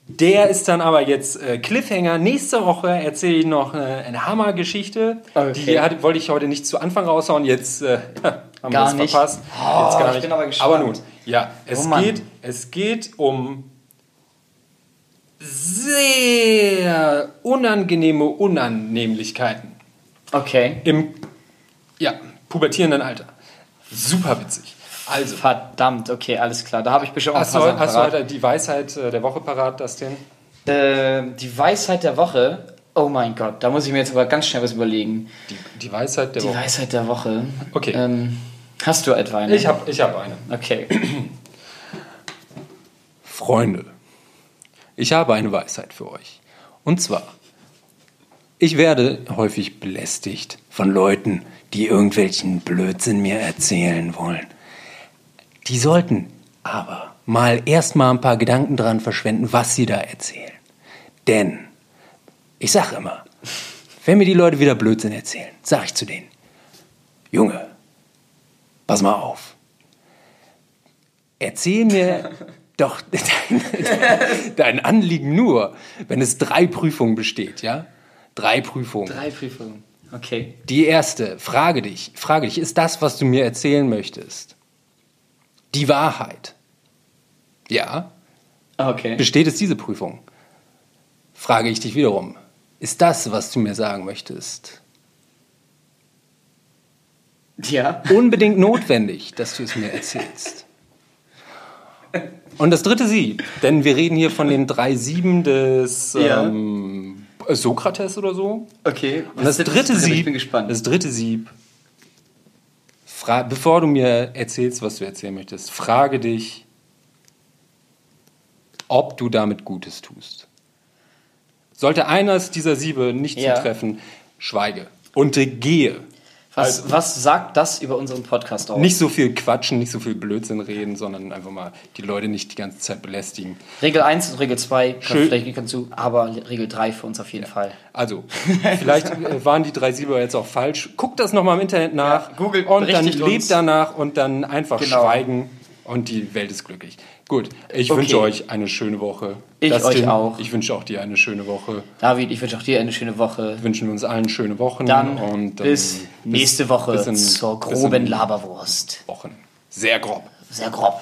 Der ist dann aber jetzt äh, Cliffhanger. Nächste Woche erzähle ich noch äh, eine Hammergeschichte. Okay. Die hat, wollte ich heute nicht zu Anfang raushauen. Jetzt äh, haben Gar wir nicht. verpasst. Oh, jetzt gar ich nicht. bin aber gespannt. aber nun, ja, es, Oh geht, es geht um sehr unangenehme Unannehmlichkeiten Okay. im ja, pubertierenden Alter. Super witzig. Also, Verdammt, okay, alles klar. Da habe ich bestimmt auch ein hast du, paar Sachen hast du heute die Weisheit äh, der Woche parat, Dustin? Ähm, die Weisheit der Woche. Oh mein Gott, da muss ich mir jetzt aber ganz schnell was überlegen. Die, die Weisheit der Die Woche. Weisheit der Woche. Okay. Ähm, hast du etwa eine? Ich habe ich hab eine. Okay. Freunde, ich habe eine Weisheit für euch. Und zwar, ich werde häufig belästigt von Leuten, die irgendwelchen Blödsinn mir erzählen wollen. Die sollten aber mal erstmal ein paar Gedanken dran verschwenden, was sie da erzählen. Denn, ich sag immer, wenn mir die Leute wieder Blödsinn erzählen, sag ich zu denen, Junge, pass mal auf. Erzähl mir doch dein, dein Anliegen nur, wenn es drei Prüfungen besteht, ja? Drei Prüfungen. Drei Prüfungen. Okay. Die erste, frage dich, frage dich, ist das, was du mir erzählen möchtest, die Wahrheit? Ja? Okay. Besteht es diese Prüfung? Frage ich dich wiederum, ist das, was du mir sagen möchtest, Ja. unbedingt notwendig, dass du es mir erzählst? Und das dritte Sieb, denn wir reden hier von den drei Sieben des Ja. ähm, Sokrates oder so. Okay. Und das ist dritte? Sieb, Ich bin gespannt. das dritte Sieb, bevor du mir erzählst, was du erzählen möchtest, frage dich, ob du damit Gutes tust. Sollte eines dieser Siebe nicht Ja. zutreffen, schweige und gehe. was, was sagt das über unseren Podcast aus? Nicht so viel quatschen, nicht so viel Blödsinn reden, sondern einfach mal die Leute nicht die ganze Zeit belästigen. Regel 1 und Regel 2, kann, Schön. vielleicht kannst du, aber Regel 3 für uns auf jeden Fall. Also, vielleicht äh, waren die drei Sieber jetzt auch falsch. Guck das nochmal im Internet nach Ja, Google und dann lebt uns. danach und dann einfach Genau. schweigen und die Welt ist glücklich. Gut, ich Okay. wünsche euch eine schöne Woche. Ich euch auch. Ich wünsche auch dir eine schöne Woche. David, ich wünsche auch dir eine schöne Woche. Wünschen wir uns allen schöne Wochen. Dann und, ähm, bis nächste Woche bis in- zur bis groben Laberwurst. Wochen. Sehr grob. Sehr grob.